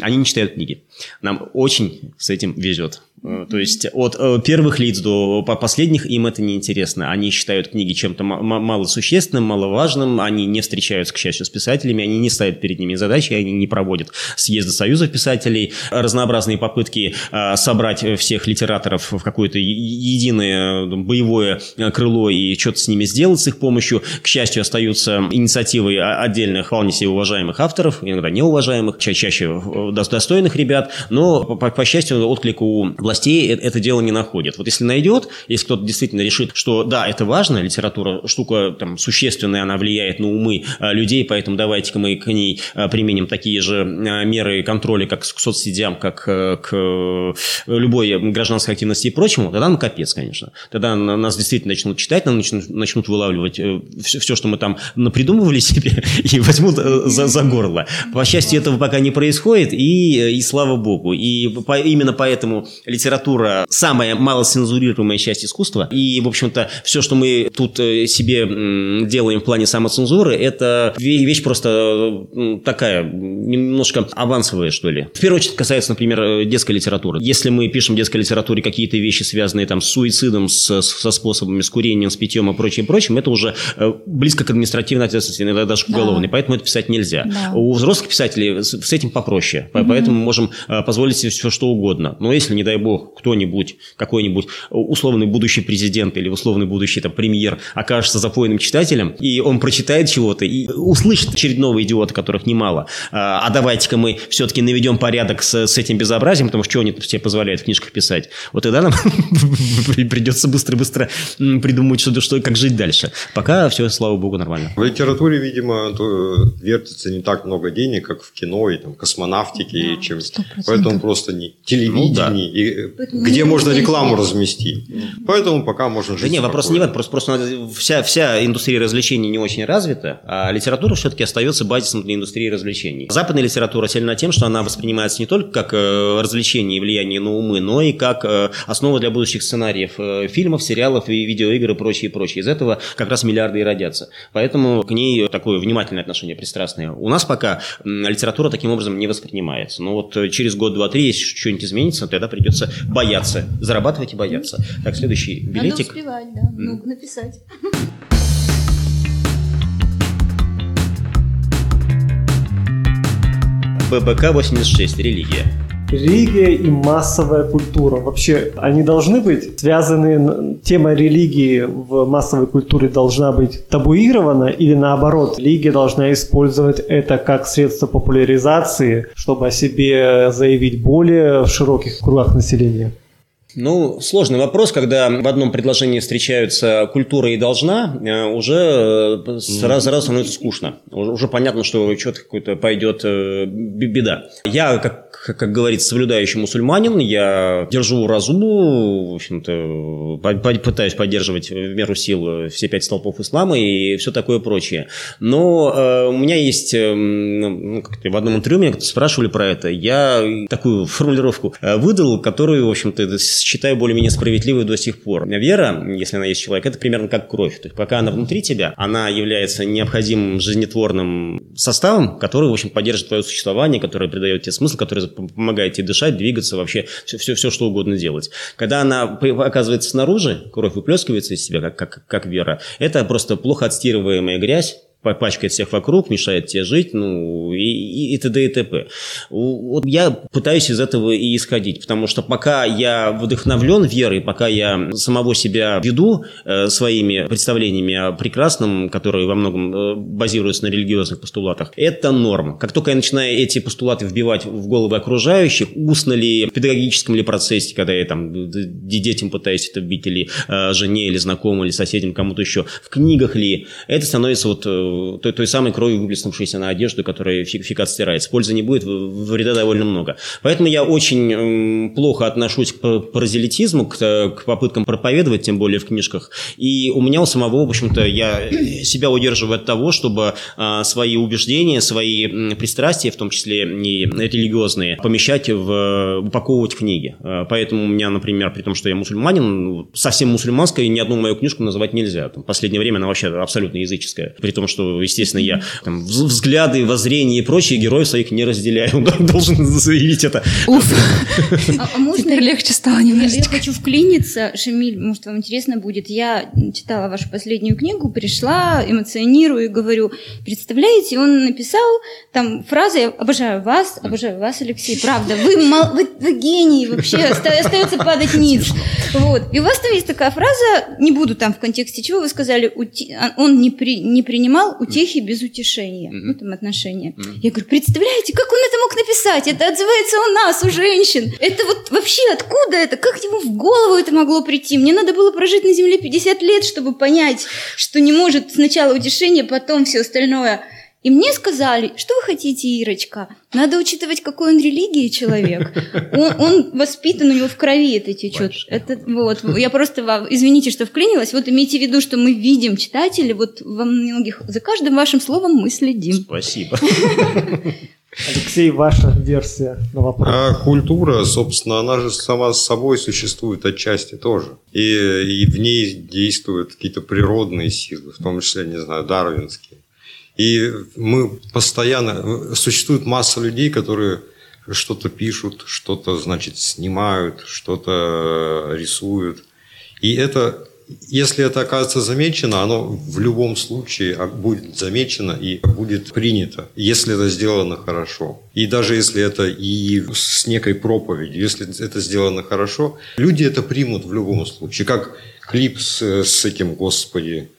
они не читают книги. Нам очень с этим везет. Э, то есть от э, первых лиц до последних им это не интересно. Они считают книги чем-то малосущественным, маловажным, они не встречаются, к счастью, с писателями, они не ставят перед ними задачи, они не проводят съезды союзов писателей, разнообразные попытки э, собрать всех литераторов в какое-то единое боевое крыло и что-то с ними сделать с их помощью. К счастью, остаются инициативы отдельных, вполне себе уважаемых авторов, иногда неуважаемых, ча чаще достойных ребят, но, по, по счастью, отклик у властей это дело не находит. Вот если найдет, если кто-то действительно решит, что да, это важно, литература штука там существенная, она влияет на умы а, людей, поэтому давайте-ка мы к ней а, применим такие же меры контроля, как к соцсетям, как к любой гражданской активности и прочему, тогда ну капец, конечно. Тогда нас действительно начнут читать, нам начнут, начнут вылавливать все, э, все, что мы там напридумывали себе, и возьмут э, за, за горло. По счастью, этого пока не происходит, и, и слава богу. И по, именно поэтому литература самая малоцензурируемая часть искусства. И, в общем-то, все, что мы тут э, себе делаем в плане самоцензуры, это вещь просто такая, немножко авансовая, что ли. В первую очередь касается, например, э, детской литературы. Если мы пишем в детской литературе какие-то вещи, связанные там с суицидом, с, со способами, с курением, с питьем и прочим, прочим, это уже э, близко к административной ответственности, иногда даже к уголовной. Да. Поэтому это писать нельзя. Да. У взрослых писателей с этим попроще. Угу. Поэтому мы можем позволить себе все, что угодно. Но если, не дай бог, кто-нибудь, какой-нибудь условный будущий президент или условный будущий там, премьер окажется запойным читателем, и он прочитает чего-то и услышит очередного идиота, которых немало, а, а давайте-ка мы все-таки наведем порядок с, с этим безобразием, потому что что они себе позволяют в книжках писать, вот тогда нам придется быстро-быстро придумать, что, что, как жить дальше. Пока все, слава богу, нормально. В литературе, видимо, вертится не так много денег, как в кино и там, космонавтике, да, чем... Поэтому просто не телевидение, ну, да. и, где можно рекламу разместить. Поэтому пока можно жить Да не, вопрос не в этом, просто, просто вся, вся индустрия развлечений не очень развита, а литература все-таки остается базисом для индустрии развлечений. Западная литература сильна тем, что она воспринимается не только как э, развлечение и влияние на умы, но и как э, основа для будущих сценариев э, фильмов, сериалов и видеоигр и прочее, прочее. Из этого как раз миллиарды и родятся. Поэтому к ней такое внимательное отношение, пристрастное. У нас пока литература таким образом не воспринимается. Но вот через год, два, три, если что-нибудь изменится, тогда придется бояться. Зарабатывать и бояться. Так, следующий билетик. Надо успевать, да. Ну, написать. ББК-86. Религия. Религия и массовая культура. Вообще, они должны быть связаны, тема религии в массовой культуре должна быть табуирована или наоборот, религия должна использовать это как средство популяризации, чтобы о себе заявить более в широких кругах населения? Ну, сложный вопрос, когда в одном предложении встречаются культура и должна, э, уже э, сразу, сразу становится скучно. Уже понятно, что что-то какое-то пойдет э, беда. Я, как как, говорится, соблюдающий мусульманин, я держу разуму, в общем-то, пытаюсь поддерживать в меру сил все пять столпов ислама и все такое прочее. Но у меня есть, э, ну, в одном интервью меня спрашивали про это, я такую формулировку выдал, которую, в общем-то, считаю более-менее справедливой до сих пор. Вера, если она есть человек, это примерно как кровь. То есть, пока она внутри тебя, она является необходимым жизнетворным составом, который, в общем, поддерживает твое существование, который придает тебе смысл, который помогает тебе дышать, двигаться, вообще все, все, все что угодно делать. Когда она оказывается снаружи, кровь выплескивается из себя, как, как, как вера, это просто плохо отстирываемая грязь, пачкает всех вокруг, мешает тебе жить, ну, и, и, и т.д. и т.п. Вот я пытаюсь из этого и исходить, потому что пока я вдохновлен верой, пока я самого себя веду э, своими представлениями о прекрасном, которые во многом э, базируются на религиозных постулатах, это норм. Как только я начинаю эти постулаты вбивать в головы окружающих, устно ли, в педагогическом ли процессе, когда я там детям пытаюсь это вбить, или э, жене, или знакомым, или соседям, кому-то еще, в книгах ли, это становится вот э, той, той самой кровью, выплеснувшейся на одежду, которая фиг, фиг отстирается. Пользы не будет, вреда довольно много. Поэтому я очень плохо отношусь к паразелитизму, к, к попыткам проповедовать, тем более в книжках. И у меня у самого, в общем-то, я себя удерживаю от того, чтобы свои убеждения, свои пристрастия, в том числе и религиозные, помещать в упаковывать книги. Поэтому у меня, например, при том, что я мусульманин, совсем мусульманская, ни одну мою книжку называть нельзя. В последнее время она вообще абсолютно языческая. При том, что что, естественно, я там, взгляды, воззрения и прочие героев своих не разделяю. Он должен заявить это. Уф. А, а можно Теперь легче стало Я немножечко. хочу вклиниться, Шамиль, может, вам интересно будет. Я читала вашу последнюю книгу, пришла, эмоционирую и говорю, представляете, он написал там фразы «Я обожаю вас, обожаю вас, Алексей, правда, вы, вы, вы гений вообще, оста- остается падать ниц». Вот. И у вас там есть такая фраза, не буду там в контексте чего, вы сказали, «Ути- а, он не, при- не принимал утехи без утешения, Мгм. ну, там отношения. Мгм. Я говорю, представляете, как он это мог написать? Это отзывается у нас, у женщин. Это вот вообще откуда это? Как ему в голову это могло прийти? Мне надо было прожить на Земле 50 лет, чтобы понять, что не может сначала утешение, потом все остальное. И мне сказали, что вы хотите, Ирочка? Надо учитывать, какой он религии человек. Он, он воспитан, у него в крови это течет. Это, вот, я просто, вам- извините, что вклинилась. Вот имейте в виду, что мы видим читатели, вот во многих, за каждым вашим словом мы следим. Спасибо. Алексей, ваша версия на вопрос. А культура, собственно, она же сама с собой существует отчасти тоже. И, и в ней действуют какие-то природные силы, в том числе, не знаю, дарвинские. И мы постоянно... Существует масса людей, которые что-то пишут, что-то, значит, снимают, что-то рисуют. И это, если это окажется замечено, оно в любом случае а, будет замечено и будет принято, если это сделано хорошо. И даже если это и с некой проповедью, если это сделано хорошо, люди это примут в любом случае. Как клип с, с этим, господи,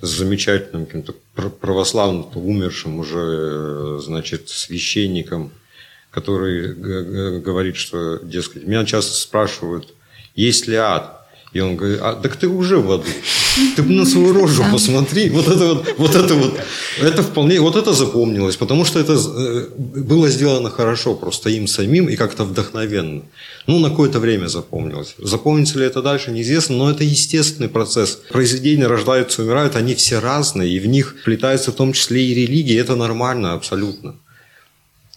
с замечательным каким-то пр- православным, умершим уже, э, значит, священником, который говорит, что, дескать, меня часто спрашивают, есть ли ад? И он говорит, а, так ты уже в аду. Ты на свою рожу Да. посмотри. Вот это вот, вот это вот, это вполне, вот это запомнилось, потому что это э, было сделано хорошо, просто им самим и как-то вдохновенно. Ну, на какое-то время запомнилось. Запомнится ли это дальше, неизвестно, но это естественный процесс. Произведения рождаются, умирают, они все разные, и в них вплетаются в том числе и религии, это нормально абсолютно.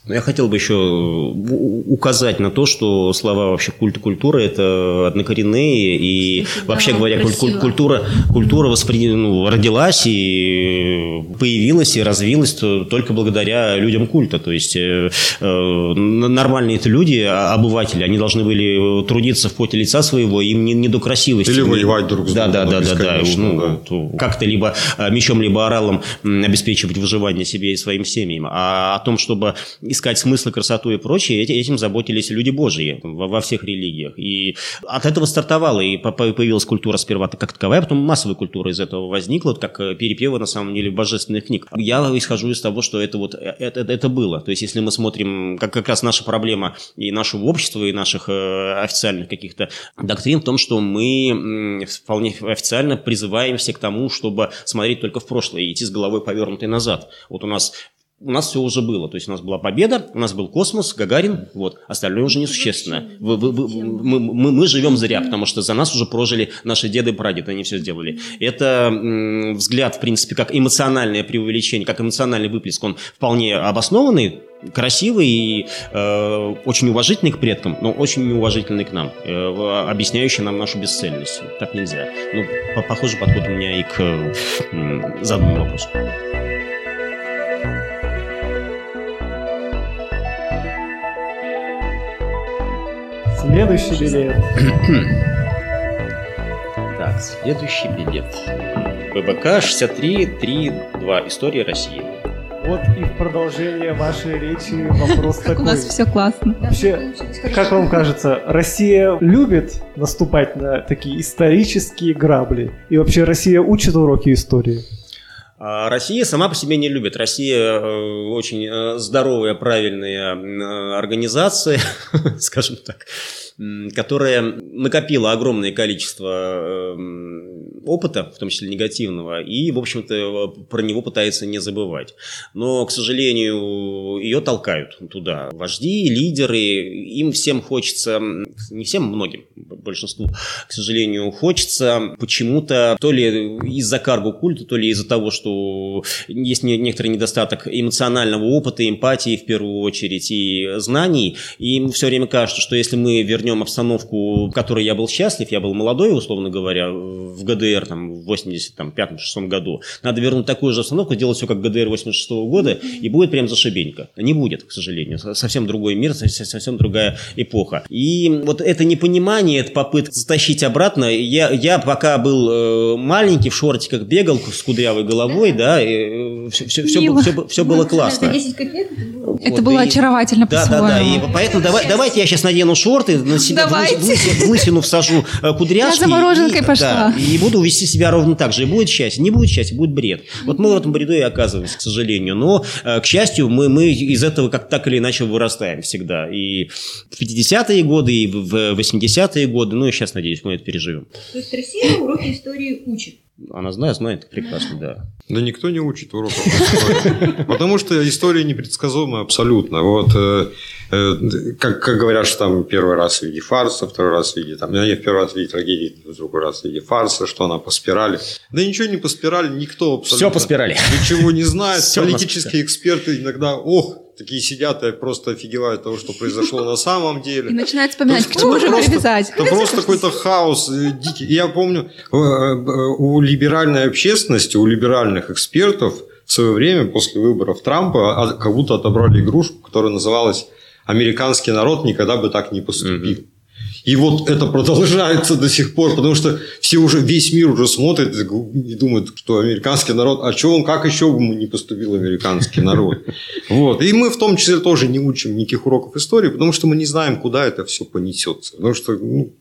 Но я хотел бы еще указать на то, что слова вообще культ и культура – это однокоренные, и Кстати, вообще да, говоря, красиво. культура, культура воспри- ну, родилась и появилась и развилась то- только благодаря людям культа. То есть э, э, нормальные это люди, а- обыватели, они должны были трудиться в поте лица своего, им не, не до красивости. Или воевать друг с да, да, другом да, да, да, бесконечно, ну, да. то как-то либо э, мечом, либо оралом обеспечивать выживание себе и своим семьям. А о том, чтобы искать смысл, красоту и прочее, эти- этим заботились люди Божьи во, всех религиях. И от этого стартовала, и по- по- появилась культура сперва как таковая, а потом массовая культура из этого возникла, как э, перепевы, на самом деле, божественных книг. Я исхожу из того, что это вот э, это, это было. То есть, если мы смотрим, как как раз наша проблема и нашего общества, и наших э, официальных каких-то доктрин в том, что мы вполне официально призываемся к тому, чтобы смотреть только в прошлое и идти с головой повернутой назад. Вот у нас у нас все уже было. То есть у нас была победа, у нас был космос, Гагарин, вот. Остальное уже несущественно. Вы- вы- вы- мы, мы, мы живем зря, потому что за нас уже прожили наши деды и прадеды, они все сделали. Это м, взгляд, в принципе, как эмоциональное преувеличение, как эмоциональный выплеск, он вполне обоснованный, красивый и э, очень уважительный к предкам, но очень неуважительный к нам, э, объясняющий нам нашу бесцельность. Так нельзя. Ну, по- похожий подход у меня и к э, заданному вопросу. Следующий билет. Так, следующий билет. ББК 6332. История России. Вот и в продолжение вашей речи вопрос Как у такой. нас все классно. Вообще, Как вам кажется, Россия любит наступать на такие исторические грабли? И вообще Россия учит уроки истории? А Россия сама по себе не любит. Россия э, очень э, здоровая, правильная организация, скажем так, которая накопила огромное количество э, опыта, в том числе негативного, и, в общем-то, про него пытается не забывать. Но, к сожалению, ее толкают туда. Вожди, лидеры, им всем хочется, не всем, многим, большинству, к сожалению, хочется почему-то то ли из-за карго-культа, то ли из-за того, что есть некоторый недостаток эмоционального опыта, эмпатии в первую очередь и знаний, и им все время кажется, что если мы вернем обстановку, в которой я был счастлив, я был молодой, условно говоря, в ГДР там, в 85-6 году, надо вернуть такую же обстановку, делать все как ГДР 86 -го года, и будет прям зашибенько. Не будет, к сожалению. Совсем другой мир, совсем другая эпоха. И вот это непонимание, это попытка затащить обратно. Я, я пока был э, маленький, в шортиках бегал с кудрявой головой, да, и все, все, все, все, все было классно. Это было очаровательно Да, да, да. И поэтому давай, давайте я сейчас надену шорты, на себя в лысину всажу э, кудряшки. Я замороженкой пошла. И буду вести себя ровно так же. И будет счастье, не будет счастья, будет бред. Вот мы в этом бреду и оказываемся, к сожалению. Но, э, к счастью, мы, мы из этого как так или иначе вырастаем всегда. И в 50-е годы, и в 80-е годы, ну и сейчас, надеюсь, мы это переживем. То есть Россия уроки истории учит? Она знает, знает прекрасно, да. Да никто не учит уроков. Потому что история непредсказуема абсолютно. Вот э, э, как, как говорят, что там первый раз в виде фарса, второй раз в виде там, не в первый раз в виде трагедии, в другой раз в виде фарса, что она по спирали. Да ничего не по спирали, никто абсолютно Все по спирали. ничего не знает. Политические эксперты иногда, ох, такие сидят и просто офигевают того, что произошло на самом деле. И начинают вспоминать, к чему же привязать. Это просто какой-то хаос э, дикий. Я помню, э, э, у либеральной общественности, у либеральных экспертов в свое время после выборов Трампа а, как будто отобрали игрушку, которая называлась «Американский народ никогда бы так не поступил». Mm-hmm. И вот это продолжается до сих пор, потому что все уже, весь мир уже смотрит и думает, что американский народ, а что он, как еще не поступил американский народ? Вот. И мы в том числе тоже не учим никаких уроков истории, потому что мы не знаем, куда это все понесется. Потому что ну,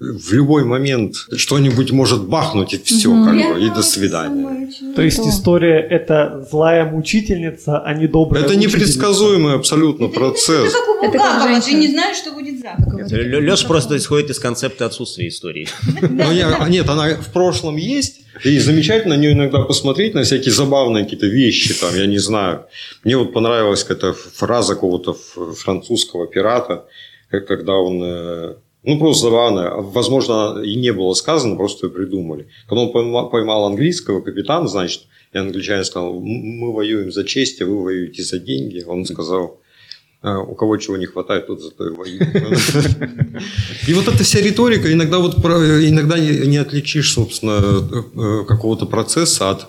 в любой момент что-нибудь может бахнуть, и все, угу. как бы, и до свидания. То есть история – это злая мучительница, а не добрая Это непредсказуемый абсолютно это, процесс. Это, это, как Vulgava, ты не знаешь, что будет завтра. Леша просто исходит из концепта отсутствия истории. Ну, нет, она в прошлом есть, и замечательно на нее иногда посмотреть на всякие забавные какие-то вещи, там, я не знаю. Мне вот понравилась какая-то фраза какого-то французского пирата, когда он э, ну, просто забавно. Возможно, и не было сказано, просто придумали. Когда он поймал английского капитана, значит, и англичанин сказал, мы воюем за честь, а вы воюете за деньги. Он сказал, «А, у кого чего не хватает, тот зато и воюет. И вот эта вся риторика, иногда, вот, иногда не отличишь, собственно, э, какого-то процесса от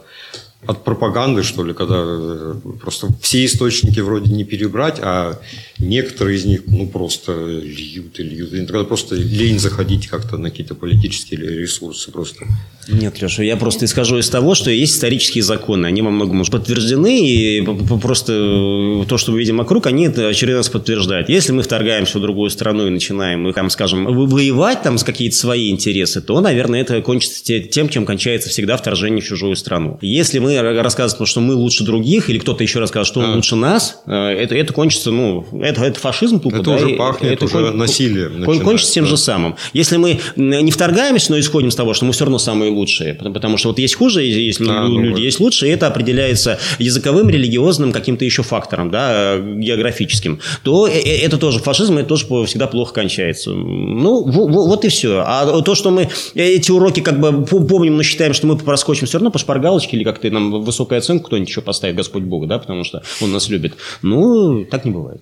от пропаганды, что ли, когда э, просто все источники вроде не перебрать, а некоторые из них, ну, просто льют и льют. И тогда просто лень заходить как-то на какие-то политические ресурсы просто. Нет, Леша, я просто исхожу из того, что есть исторические законы. Они во многом уже подтверждены, и просто то, что мы видим вокруг, они это очередной раз подтверждают. Если мы вторгаемся в другую страну и начинаем, там, скажем, воевать там с какие-то свои интересы, то, наверное, это кончится тем, чем кончается всегда вторжение в чужую страну. Если мы рассказываем, что мы лучше других, или кто-то еще расскажет, что он а. лучше нас, э, это, это кончится, ну, это, это фашизм тупо. Это да, уже пахнет это уже кон, насилием. Кон, кончится тем да. же самым. Если мы не вторгаемся, но исходим с того, что мы все равно самые лучшие, потому что вот есть хуже, есть а, люди, есть лучше, и это определяется языковым, религиозным, каким-то еще фактором, да, географическим, то э, э, это тоже фашизм, это тоже всегда плохо кончается. Ну, вот и все. А то, что мы эти уроки как бы помним, но считаем, что мы проскочим все равно по шпаргалочке или как-то нам высокую оценку кто-нибудь еще поставит, Господь Бог, да, потому что Он нас любит. Ну, так не бывает.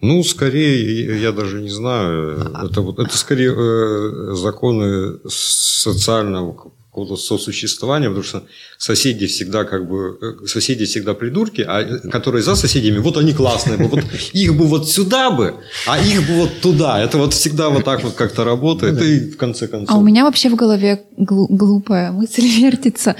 Ну, скорее, я даже не знаю. Это, вот, это скорее э, законы социального какого-то сосуществования, потому что соседи всегда как бы, э, соседи всегда придурки, а которые за соседями, вот они классные, вот их бы вот сюда бы, а их бы вот туда. Это вот всегда вот так вот как-то работает, и в конце концов. А у меня вообще в голове глупая мысль вертится.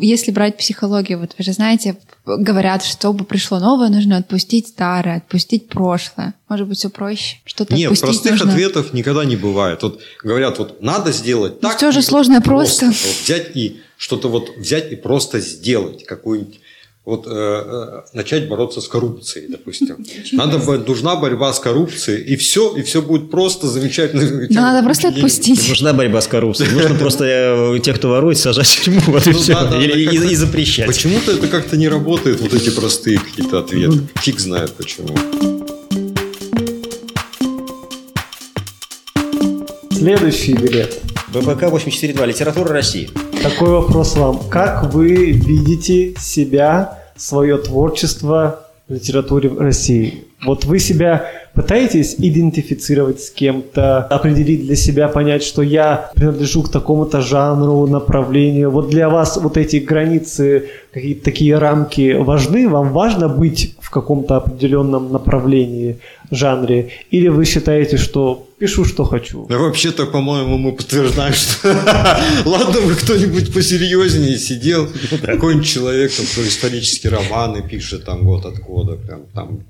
Если брать психологию, вот вы же знаете, говорят, чтобы пришло новое, нужно отпустить старое, отпустить прошлое. Может быть, все проще? Что-то Нет, простых нужно. ответов никогда не бывает. Вот говорят, вот надо сделать ну, так. Все же сложное просто. просто. Вот взять и что-то вот взять и просто сделать какую-нибудь вот э, э начать бороться с коррупцией, допустим. Надо нужна борьба с коррупцией, и все, и все будет просто замечательно. Но надо просто отпустить. Нужна борьба с коррупцией. Нужно просто э, тех, кто ворует, сажать в тюрьму, вот и ну все. И запрещать. Почему-то это как-то не работает, вот эти простые какие-то ответы. Фиг знает почему. Следующий билет. БПК 842. Литература России. Такой вопрос вам. Как вы видите себя, свое творчество в литературе России? Вот вы себя пытаетесь идентифицировать с кем-то, определить для себя, понять, что я принадлежу к такому-то жанру, направлению. Вот для вас вот эти границы, какие-то такие рамки важны? Вам важно быть в каком-то определенном направлении, жанре? Или вы считаете, что пишу, что хочу? Да вообще-то, по-моему, мы подтверждаем, что ладно бы кто-нибудь посерьезнее сидел, какой-нибудь человек, который исторические романы пишет, там, вот откуда, прям там.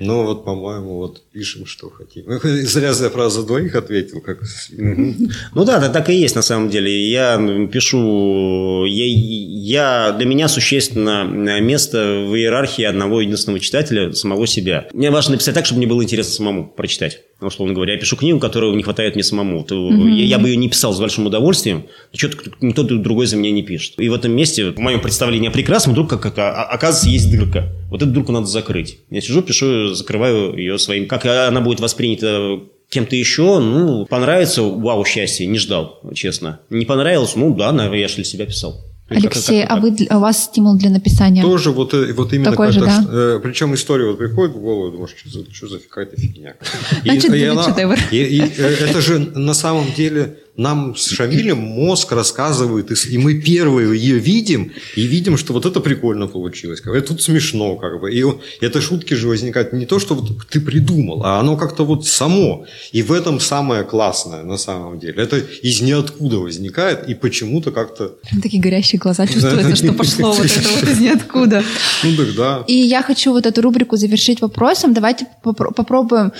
Но вот, по-моему, вот пишем, что хотим. Ну, зря за фразу двоих ответил. Как... Ну да, да, так и есть на самом деле. Я пишу, я, я, для меня существенно место в иерархии одного единственного читателя, самого себя. Мне важно написать так, чтобы мне было интересно самому прочитать. Условно говоря, я пишу книгу, которую не хватает мне самому. То mm-hmm. я, я бы ее не писал с большим удовольствием, но что-то никто другой за меня не пишет. И в этом месте, в моем представлении о прекрасном, вдруг как, оказывается есть дырка. Вот эту дырку надо закрыть. Я сижу, пишу, закрываю ее своим. Как она будет воспринята кем-то еще, ну, понравится, вау, счастье, не ждал, честно. Не понравилось, ну да, наверное, я же для себя писал. Алексей, а вы, у вас стимул для написания? Тоже вот, э, вот именно Такой же, да? Э, причем история вот приходит в голову, думаешь, что за, что за какая-то фигня. Значит, и, шедевр. И, и, и, э, это же на самом деле нам с Шамилем мозг рассказывает, и мы первые ее видим, и видим, что вот это прикольно получилось. Как бы, тут смешно, как бы. И это шутки же возникают не то, что вот ты придумал, а оно как-то вот само. И в этом самое классное на самом деле. Это из ниоткуда возникает, и почему-то как-то... Такие горящие глаза чувствуются, что пошло вот это вот из ниоткуда. Ну так да. И я хочу вот эту рубрику завершить вопросом. Давайте попробуем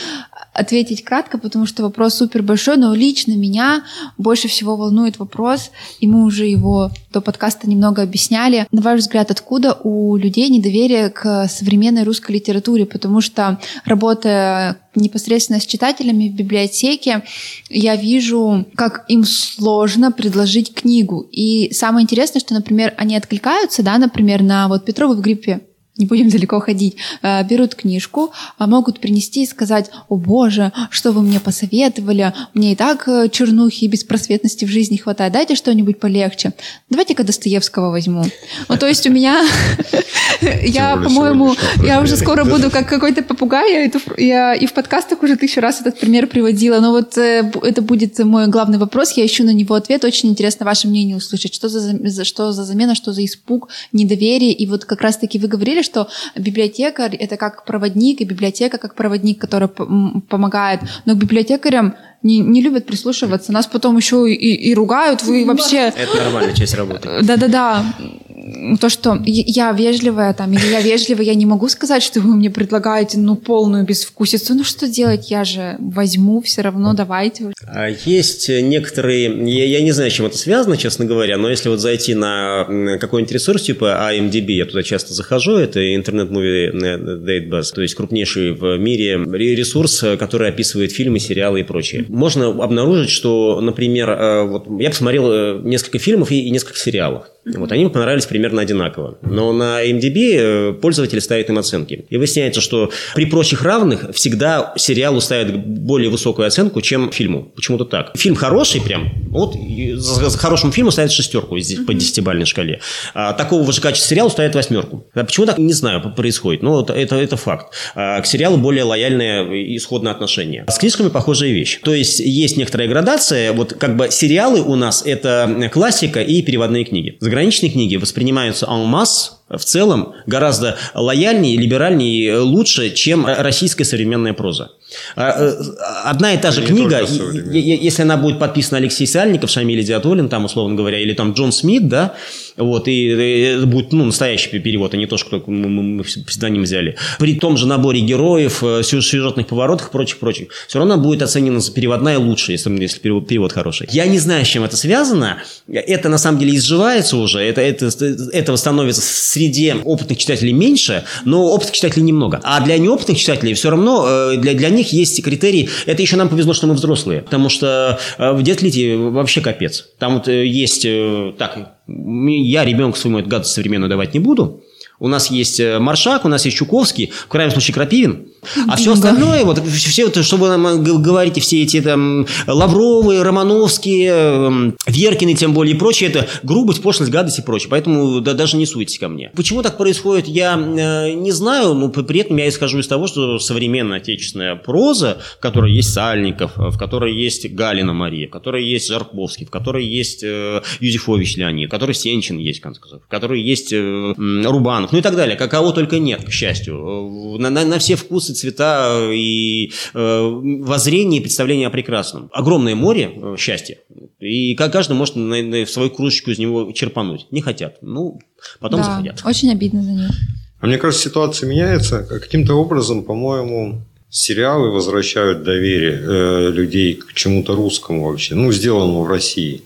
ответить кратко, потому что вопрос супер большой, но лично меня больше всего волнует вопрос, и мы уже его до подкаста немного объясняли. На ваш взгляд, откуда у людей недоверие к современной русской литературе? Потому что, работая непосредственно с читателями в библиотеке, я вижу, как им сложно предложить книгу. И самое интересное, что, например, они откликаются, да, например, на вот Петровы в гриппе не будем далеко ходить, э, берут книжку, а могут принести и сказать, о боже, что вы мне посоветовали, мне и так э, чернухи и беспросветности в жизни хватает, дайте что-нибудь полегче. Давайте-ка Достоевского возьму. Ну, то есть у меня, я, по-моему, я уже скоро буду как какой-то попугай, я и в подкастах уже тысячу раз этот пример приводила, но вот э, это будет мой главный вопрос, я ищу на него ответ, очень интересно ваше мнение услышать, что за, что за замена, что за испуг, недоверие, и вот как раз-таки вы говорили, что библиотекарь — это как проводник, и библиотека как проводник, который помогает. Но к библиотекарям не, не любят прислушиваться. Нас потом еще и, и ругают. Вы вообще... Это нормальная часть работы. Да-да-да то, что я вежливая там, или я вежливая, я не могу сказать, что вы мне предлагаете, ну, полную безвкусицу. Ну, что делать? Я же возьму все равно, давайте. А есть некоторые, я, я не знаю, с чем это связано, честно говоря, но если вот зайти на какой-нибудь ресурс типа IMDb, я туда часто захожу, это интернет-муви Database, то есть крупнейший в мире ресурс, который описывает фильмы, сериалы и прочее. Можно обнаружить, что, например, э, вот я посмотрел э, несколько фильмов и несколько сериалов. Вот, они мне понравились примерно одинаково. Но на MDB э, пользователи ставят им оценки. И выясняется, что при прочих равных всегда сериалу ставят более высокую оценку, чем фильму. Почему-то так. Фильм хороший прям. Вот за хорошему фильму ставят шестерку по десятибалльной шкале. А такого же качества сериалу ставят восьмерку. А почему так? Не знаю, происходит. Но это, это, это факт. А к сериалу более лояльное исходное отношение. С книжками похожая вещь. То есть есть некоторая градация. Вот как бы сериалы у нас это классика и переводные книги заграничные книги воспринимаются en masse в целом гораздо лояльнее, либеральнее и лучше, чем российская современная проза. А, э, одна и та же книга, если она будет подписана Алексей Сальников, Шамиль Диатолин, там, условно говоря, или там Джон Смит, да, вот, и это будет, ну, настоящий перевод, а не то, что мы псевдоним взяли. При том же наборе героев, э, сюжетных поворотах и прочих, прочих, все равно будет оценена переводная лучше, если, если перевод, перевод хороший. Я не знаю, с чем это связано. Это, на самом деле, изживается уже. Это, это, этого становится среди опытных читателей меньше, но опытных читателей немного. А для неопытных читателей все равно, э, для, для них есть критерий. Это еще нам повезло, что мы взрослые. Потому что э, в Детлите вообще капец. Там вот есть... Так, я ребенку своему эту гадость современную давать не буду. У нас есть Маршак, у нас есть Чуковский, в крайнем случае Крапивин – А все остальное, вот все это, что вы нам говорите, все эти там Лавровые, Романовские, эм, Веркины, тем более и прочее, это грубость, пошлость, гадость и прочее. Поэтому да, даже не суйтесь ко мне. Почему так происходит, я э, не знаю, но при этом я исхожу из того, что современная отечественная проза, в которой есть Сальников, в которой есть Галина Мария, в которой есть Жарковский, в которой есть э, Юзефович Леонид, в которой Сенчин есть, в конце концов, в которой есть э, Рубанов, ну и так далее. Кого только нет, к счастью. На, на, на все вкусы, цвета и э, воззрение и представление о прекрасном. Огромное море э, счастья. И каждый может на, на, свою кружечку из него черпануть. Не хотят. Ну, потом да, захотят. Очень обидно за них. А мне кажется, ситуация меняется. Каким-то образом, по-моему, сериалы возвращают доверие э, людей к чему-то русскому вообще, ну, сделанному в России.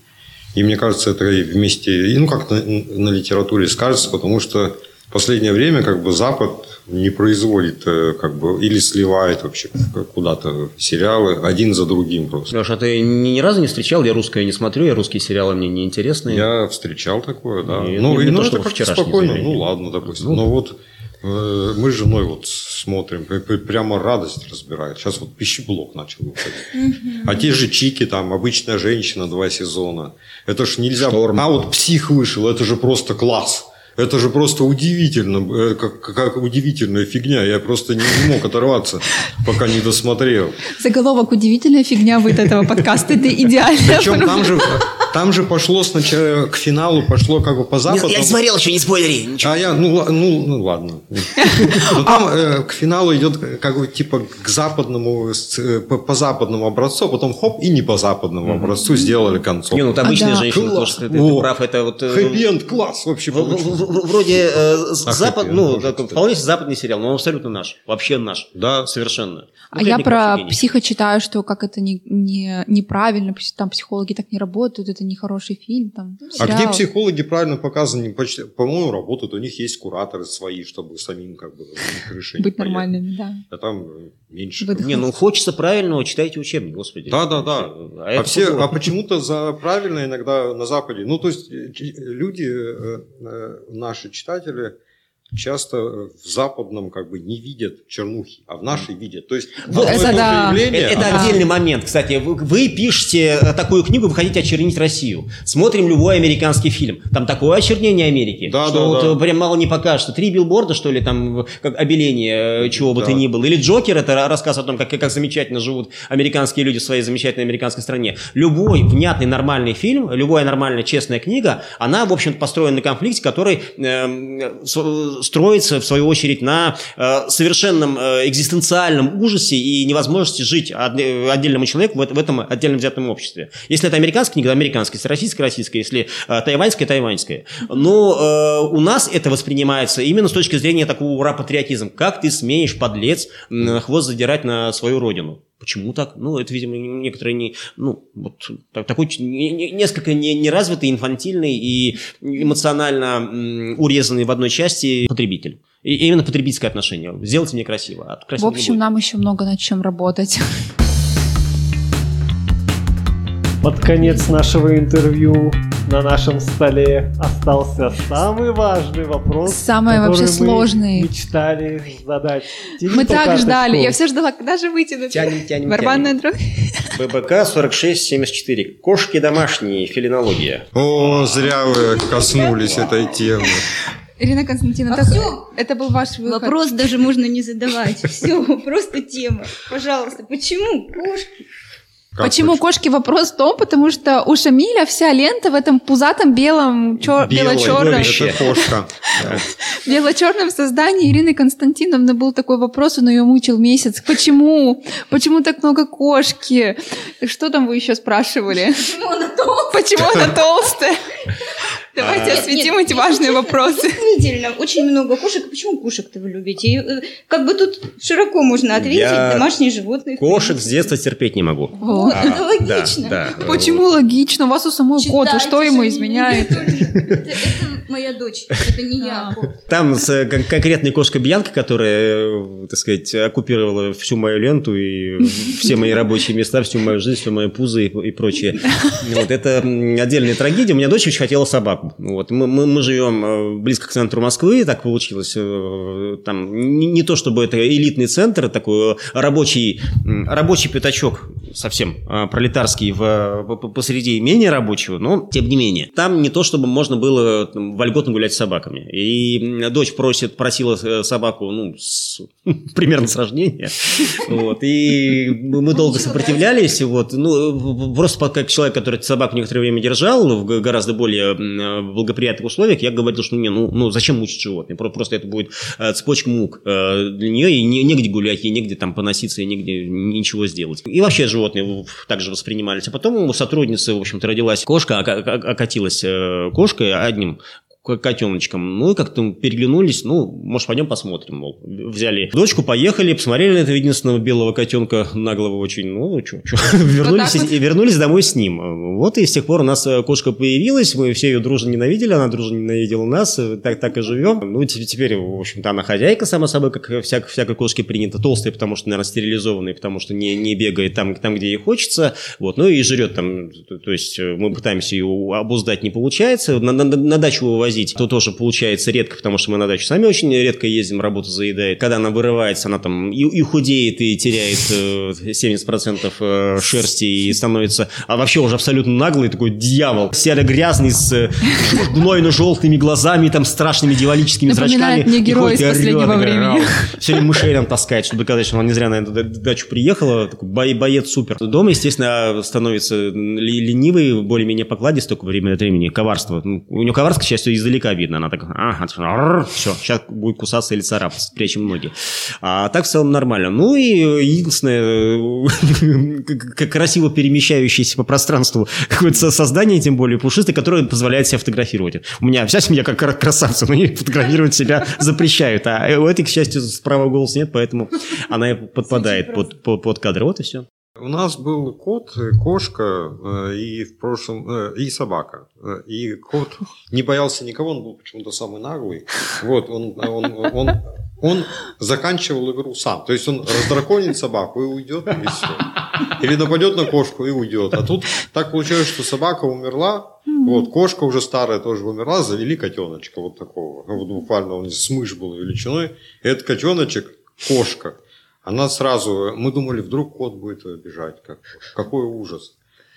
И мне кажется, это вместе, ну, как на, на литературе скажется, потому что в последнее время как бы Запад не производит э, как бы или сливает вообще куда-то сериалы один за другим просто. Леша, а ты ни, ни разу не встречал? Я русское не смотрю, я русские сериалы мне не интересны. Я встречал такое, да. И, ну, не, и, не ну, то, это как-то спокойно. Ну, ладно, допустим. Ну, Но вот э, мы с женой вот смотрим, прямо радость разбирает. Сейчас вот пищеблок начал выходить. А те же Чики, там, обычная женщина, два сезона. Это ж нельзя... Шторм. А вот псих вышел, это же просто класс. Это же просто удивительно, э, как, как удивительная фигня. Я просто не, не мог оторваться, пока не досмотрел. Заголовок «Удивительная фигня» выйдет этого подкаста. Это идеально. Причем там же, там же пошло сначала к финалу, пошло как бы по западу. Я не смотрел еще, не спойлери. Ничего. А я, ну, ну, ну ладно. Но там э, к финалу идет как бы типа к западному, э, по, по западному образцу, а потом хоп, и не по западному образцу сделали концовку. Не, ну это обычная да. женщина, Класс. тоже, ты, ты О. прав, это вот... э, Хэппи-энд класс вообще в- Вроде э, запад, ну, вполне западный сериал, но он абсолютно наш, вообще наш, Да. совершенно. А Ну, я про психо читаю, что как это не, не, неправильно, там психологи так не работают, это нехороший фильм, там, А где психологи правильно показаны, по-моему, работают, у них есть кураторы свои, чтобы самим как бы не Быть нормальными, да. А там э, меньше. Выдохнуть. Не, ну хочется правильного, читайте учебник, господи. Да, да, да. А, А, все, а почему-то за правильно иногда на Западе. Ну, то есть э, люди, э, наши читатели, часто э, в западном как бы не видят чернухи, а в нашей видят. То есть и это да. явление, Это, это а- отдельный момент, кстати. Вы, вы пишете э, такую книгу, вы хотите очернить Россию. Смотрим любой американский фильм. Там такое очернение Америки, Да, что да, вот да. э, прям мало не покажется. Три билборда, что ли, там, как обеление, э, чего бы Да. то ни было. Или Джокер, это ра- рассказ о том, как, как замечательно живут американские люди в своей замечательной американской стране. Любой внятный, нормальный фильм, любая нормальная, честная книга, она, в общем-то, построена на конфликте, который эм, с- строится, в свою очередь, на э, совершенном э, экзистенциальном ужасе и невозможности жить отдельному человеку в, эт- в этом отдельно взятом обществе. Если это американская книга, то американская, если российская, российская, если э, тайваньская, тайваньская. Но у нас это воспринимается именно с точки зрения такого ура-патриотизма. Как ты смеешь, подлец, хвост задирать на свою родину? Почему так? Ну, это, видимо, некоторые не, ну, вот так- такой не- не- несколько не- неразвитый, инфантильный и эмоционально м, урезанный в одной части потребитель. И именно потребительское отношение. Сделайте мне красиво. А В красиво не общем, нам еще много над чем работать. Под конец нашего интервью на нашем столе остался самый важный вопрос. Самый который вообще мы сложный. мечтали задать. Тяни Мы так карточку. ждали. Я все ждала, когда же вытянуть. Тянем, тянем, Барабанная тянем. дробь. ББК 4674. Кошки домашние. Филинология. О, зря вы коснулись этой темы. Ирина Константиновна, А так- всё? это был ваш выход. Вопрос даже можно не задавать. Все, просто тема. Пожалуйста, почему кошки? Как Почему вы- кошки? Вопрос в том, потому что у Шамиля вся лента в этом пузатом белом, чер- бело-черном, бело-черном создании Ирины Константиновны был такой вопрос, он ее мучил месяц. Почему? Почему так много кошки? Что там вы еще спрашивали? Почему она толстая? Почему она толстая? Давайте Нет, осветим нет, эти если важные честно, вопросы. Действительно, очень много кошек. Почему кошек-то вы любите? И, э, Как бы тут широко можно ответить. Я Домашние животные. Кошек с детства терпеть не могу. Вот, А, это да, логично. да. Почему логично? У вас у самой кот, и Читайте что ему? Это, моя дочь, это не я. А. Там с, э, кон- конкретная кошка Бьянка, которая, э, так сказать, оккупировала всю мою ленту и все мои рабочие места, всю мою жизнь, все мои пузы и, и прочее. Вот, это отдельная трагедия. У меня дочь очень хотела собаку. Вот, мы, мы, мы живем э, близко к центру Москвы, так получилось. э, Там не, не то, чтобы это элитный центр, такой э, рабочий, рабочий пятачок совсем пролетарский в, по- по- посреди менее рабочего, но тем не менее. Там не то, чтобы можно было там, вольготно гулять с собаками. И дочь просит, просила собаку, ну, с- примерно с рождения. Вот. И мы долго сопротивлялись. Вот. Ну, просто как человек, который собаку некоторое время держал в гораздо более м, благоприятных условиях, я говорил, что не, ну, ну зачем мучить животное? Про- Просто это будет э, цепочка мук э, для нее, и не- негде гулять, и негде там поноситься, и негде ничего сделать. И вообще животные в- также воспринимались. А потом у сотрудницы, в общем-то, родилась кошка, ока- ока- окатилась э, кошкой одним котеночком. Ну, и как-то переглянулись, ну, может, пойдем посмотрим, мол. Взяли дочку, поехали, посмотрели на этого единственного белого котенка, наглого очень, ну, что, вернулись, так вот? и вернулись домой с ним. Вот и с тех пор у нас э, кошка появилась, мы все ее дружно ненавидели, она дружно ненавидела нас, э, так, так и живем. Ну, те- теперь, в общем-то, она хозяйка, сама собой, как всяк, всякой кошке принято, толстая, потому что, наверное, стерилизованная, потому что не, не бегает там, там, где ей хочется, вот, ну, и жрет там, то, то есть э, мы пытаемся ее обуздать, не получается, на, на- на дачу вывозить, то тоже получается редко, потому что мы на дачу сами очень редко ездим, работа заедает. Когда она вырывается, она там и, и худеет, и теряет э, 70% э, шерсти, и становится, а вообще уже абсолютно наглый такой дьявол, серо-грязный, с э, гнойно-желтыми глазами, там страшными дьяволическими Напоминает зрачками. мне героя из «Последнего орёт, времени». Все время мышей нам таскает, чтобы доказать, что она не зря на эту дачу приехала. Такой бо- боец супер. Дома, естественно, становится ленивый, более-менее покладист только время от времени. Коварство. Ну, У нее коварство, к счастью, издалека видно. Она так, ага, все, сейчас будет кусаться или царапаться, прячем ноги. А так в целом нормально. Ну и единственное, э, к- к- красиво перемещающееся по пространству какое-то со- создание, тем более пушистое, которое позволяет себя фотографировать. У меня вся семья как кра- красавцы, но ей фотографировать себя запрещают. А у этой, к счастью, справа голос нет, поэтому она подпадает под, под, под кадр. Вот и все. У нас был кот, э, кошка э, и в прошлом э, и собака. И кот не боялся никого, он был почему-то самый наглый. Вот он, он, он, он заканчивал игру сам. То есть он раздраконит собаку и уйдет, и все. Или нападет на кошку и уйдет. А тут так получилось, что собака умерла, вот, кошка уже старая тоже умерла, завели котеночка вот такого. Вот буквально он с мышь был величиной. Этот котеночек, кошка, она сразу, мы думали, вдруг кот будет бежать. Как, какой ужас.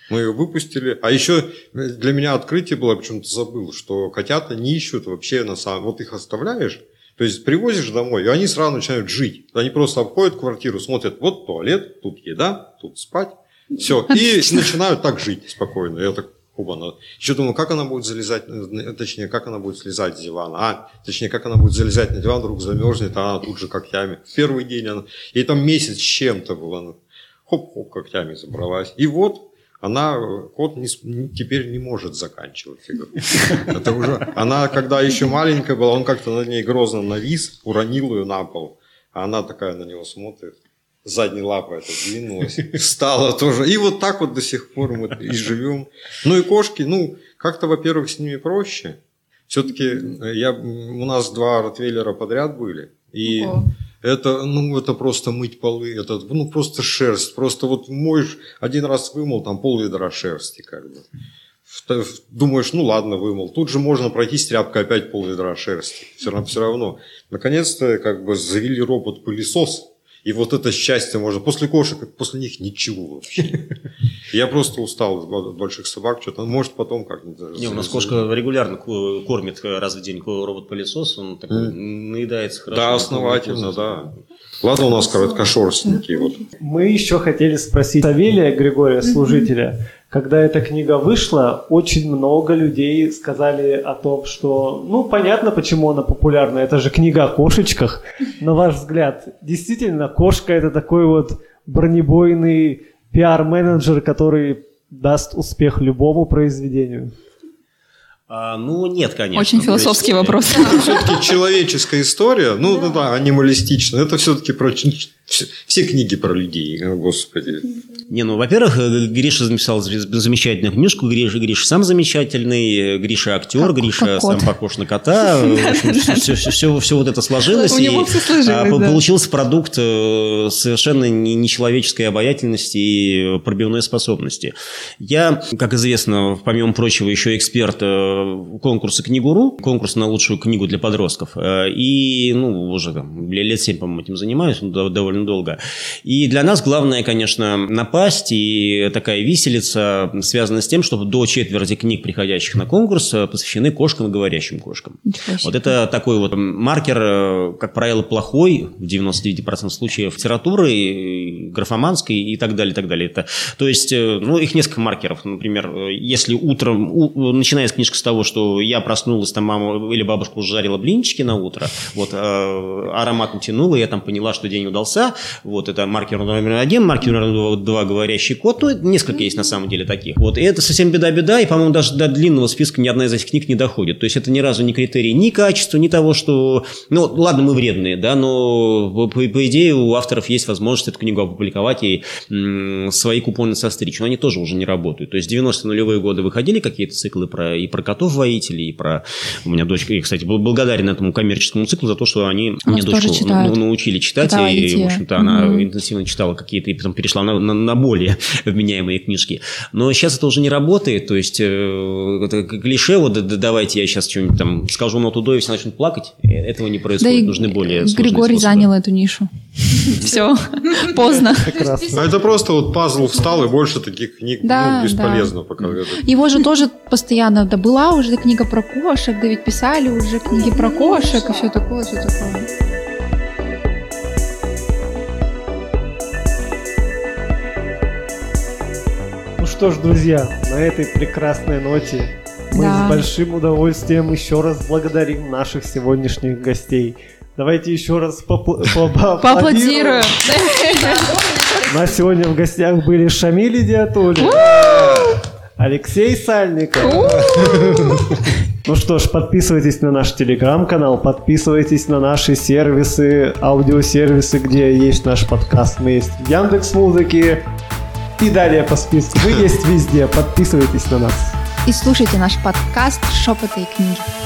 Мы ее выпустили. А еще для меня открытие было, почему-то забыл, что котята не ищут вообще на самом... Вот их оставляешь, то есть привозишь домой, и они сразу начинают жить. Они просто обходят квартиру, смотрят, вот туалет, тут еда, тут спать. Все. И начинают так жить спокойно. Я так, оба Еще думаю, как она будет залезать, э, точнее, как она будет слезать с дивана. А, точнее, как она будет залезать на диван, вдруг замерзнет, а она тут же когтями. В первый день она... Ей там месяц чем-то было. Хоп-хоп когтями забралась. И вот она, э, кот не, теперь не может заканчивать игру. Это уже... Она, когда еще маленькая была, он как-то над ней грозно навис, уронил ее на пол. А она такая на него смотрит. Задней лапой это двинулась, встала тоже. И вот так вот до сих пор мы и живем. Ну и кошки, ну, как-то, во-первых, с ними проще. Все-таки я, у нас два ротвейлера подряд были. И Ого. это, ну, это просто мыть полы, это, ну, просто шерсть. Просто вот моешь, один раз вымыл, там пол-ведра шерсти, как бы. Думаешь, ну ладно, вымыл. Тут же можно пройтись тряпкой опять пол-ведра шерсти. Все равно, все равно. Наконец-то, как бы, завели робот-пылесос. И вот это счастье можно. После кошек, после них ничего вообще. Я просто устал от больших собак. Что-то, может, потом как-нибудь. Не, у нас кошка регулярно ко- кормит раз в день робот-пылесос, он такой наедается хорошо. Да, основательно, да. Ладно, у нас короткошерстненькие. Вот. Мы еще хотели спросить Савелия Григория, служителя. Когда эта книга вышла, очень много людей сказали о том, что, ну, понятно, почему она популярна. Это же книга о кошечках. На ваш взгляд, действительно, кошка это такой вот бронебойный пиар-менеджер, который даст успех любому произведению? А, ну, нет, конечно. Очень философский есть, вопрос. Все-таки человеческая история, ну да, да, анималистичная. Это все-таки про все книги про людей, господи. Не, ну, во-первых, э, Гриша записал замечательную книжку, Гриша, Гриша сам замечательный, Гриша актер, как, Гриша как сам похож на кота. все, вот это сложилось. Сложилось, а. Получился продукт э, совершенно нечеловеческой обаятельности и пробивной способности. Я, как известно, помимо прочего, еще эксперт э, конкурса «Книгуру», конкурс на лучшую книгу для подростков. И, ну, уже там, лет семь, по-моему, этим занимаюсь, довольно долго. И для нас главное, конечно, напасть попасть, и такая виселица связана с тем, что до четверти книг, приходящих на конкурс, э, посвящены кошкам и говорящим кошкам. Вот это такой вот маркер, э, как правило, плохой в 99% случаев литературы, графоманской и так далее, и так далее. Это, то есть, э, ну, их несколько маркеров. Например, если утром, у, начинается книжка с того, что я проснулась, там мама или бабушка уже жарила блинчики на утро, вот, аромат натянула, я там поняла, что день удался, вот, это маркер номер один, маркер номер два говорящий кот. Ну, несколько есть на самом деле таких. Вот. И это совсем беда-беда, и, по-моему, даже до длинного списка ни одна из этих книг не доходит. То есть это ни разу не критерий ни качества, ни того, что... Ну, ладно, мы вредные, да, но по, по идее у авторов есть возможность эту книгу опубликовать и м, свои купоны состричь. Но они тоже уже не работают. То есть 90-е нулевые годы выходили какие-то циклы про, и про котов-воителей, и про... У меня дочка, я, кстати, был благодарен этому коммерческому циклу за то, что они мне дочку научили читать. Да, и, в общем-то, она угу. интенсивно читала какие-то, и потом перешла на, на, на более вменяемые книжки. Но сейчас это уже не работает, то есть э, это клише, вот давайте я сейчас что-нибудь там скажу на туда и все начнут плакать, э, этого не происходит, да нужны более Григорий способы. занял эту нишу. Все, поздно. А это просто вот пазл встал, и больше таких книг ну, бесполезно пока. Его же тоже постоянно, да была уже книга про кошек, да ведь писали уже книги про кошек и все такое, все такое. Что ж, друзья, на этой прекрасной ноте мы да. с большим удовольствием еще раз благодарим наших сегодняшних гостей. Давайте еще раз поаплодируем. У нас сегодня в гостях были Шамиль Диатоли, Алексей Сальников. Ну что ж, подписывайтесь на наш телеграм-канал, подписывайтесь на наши сервисы, аудиосервисы, где есть наш подкаст. Мы есть в Яндекс Музыке, и далее по списку. Мы есть везде. Подписывайтесь на нас. И слушайте наш подкаст «Шепоты и книги».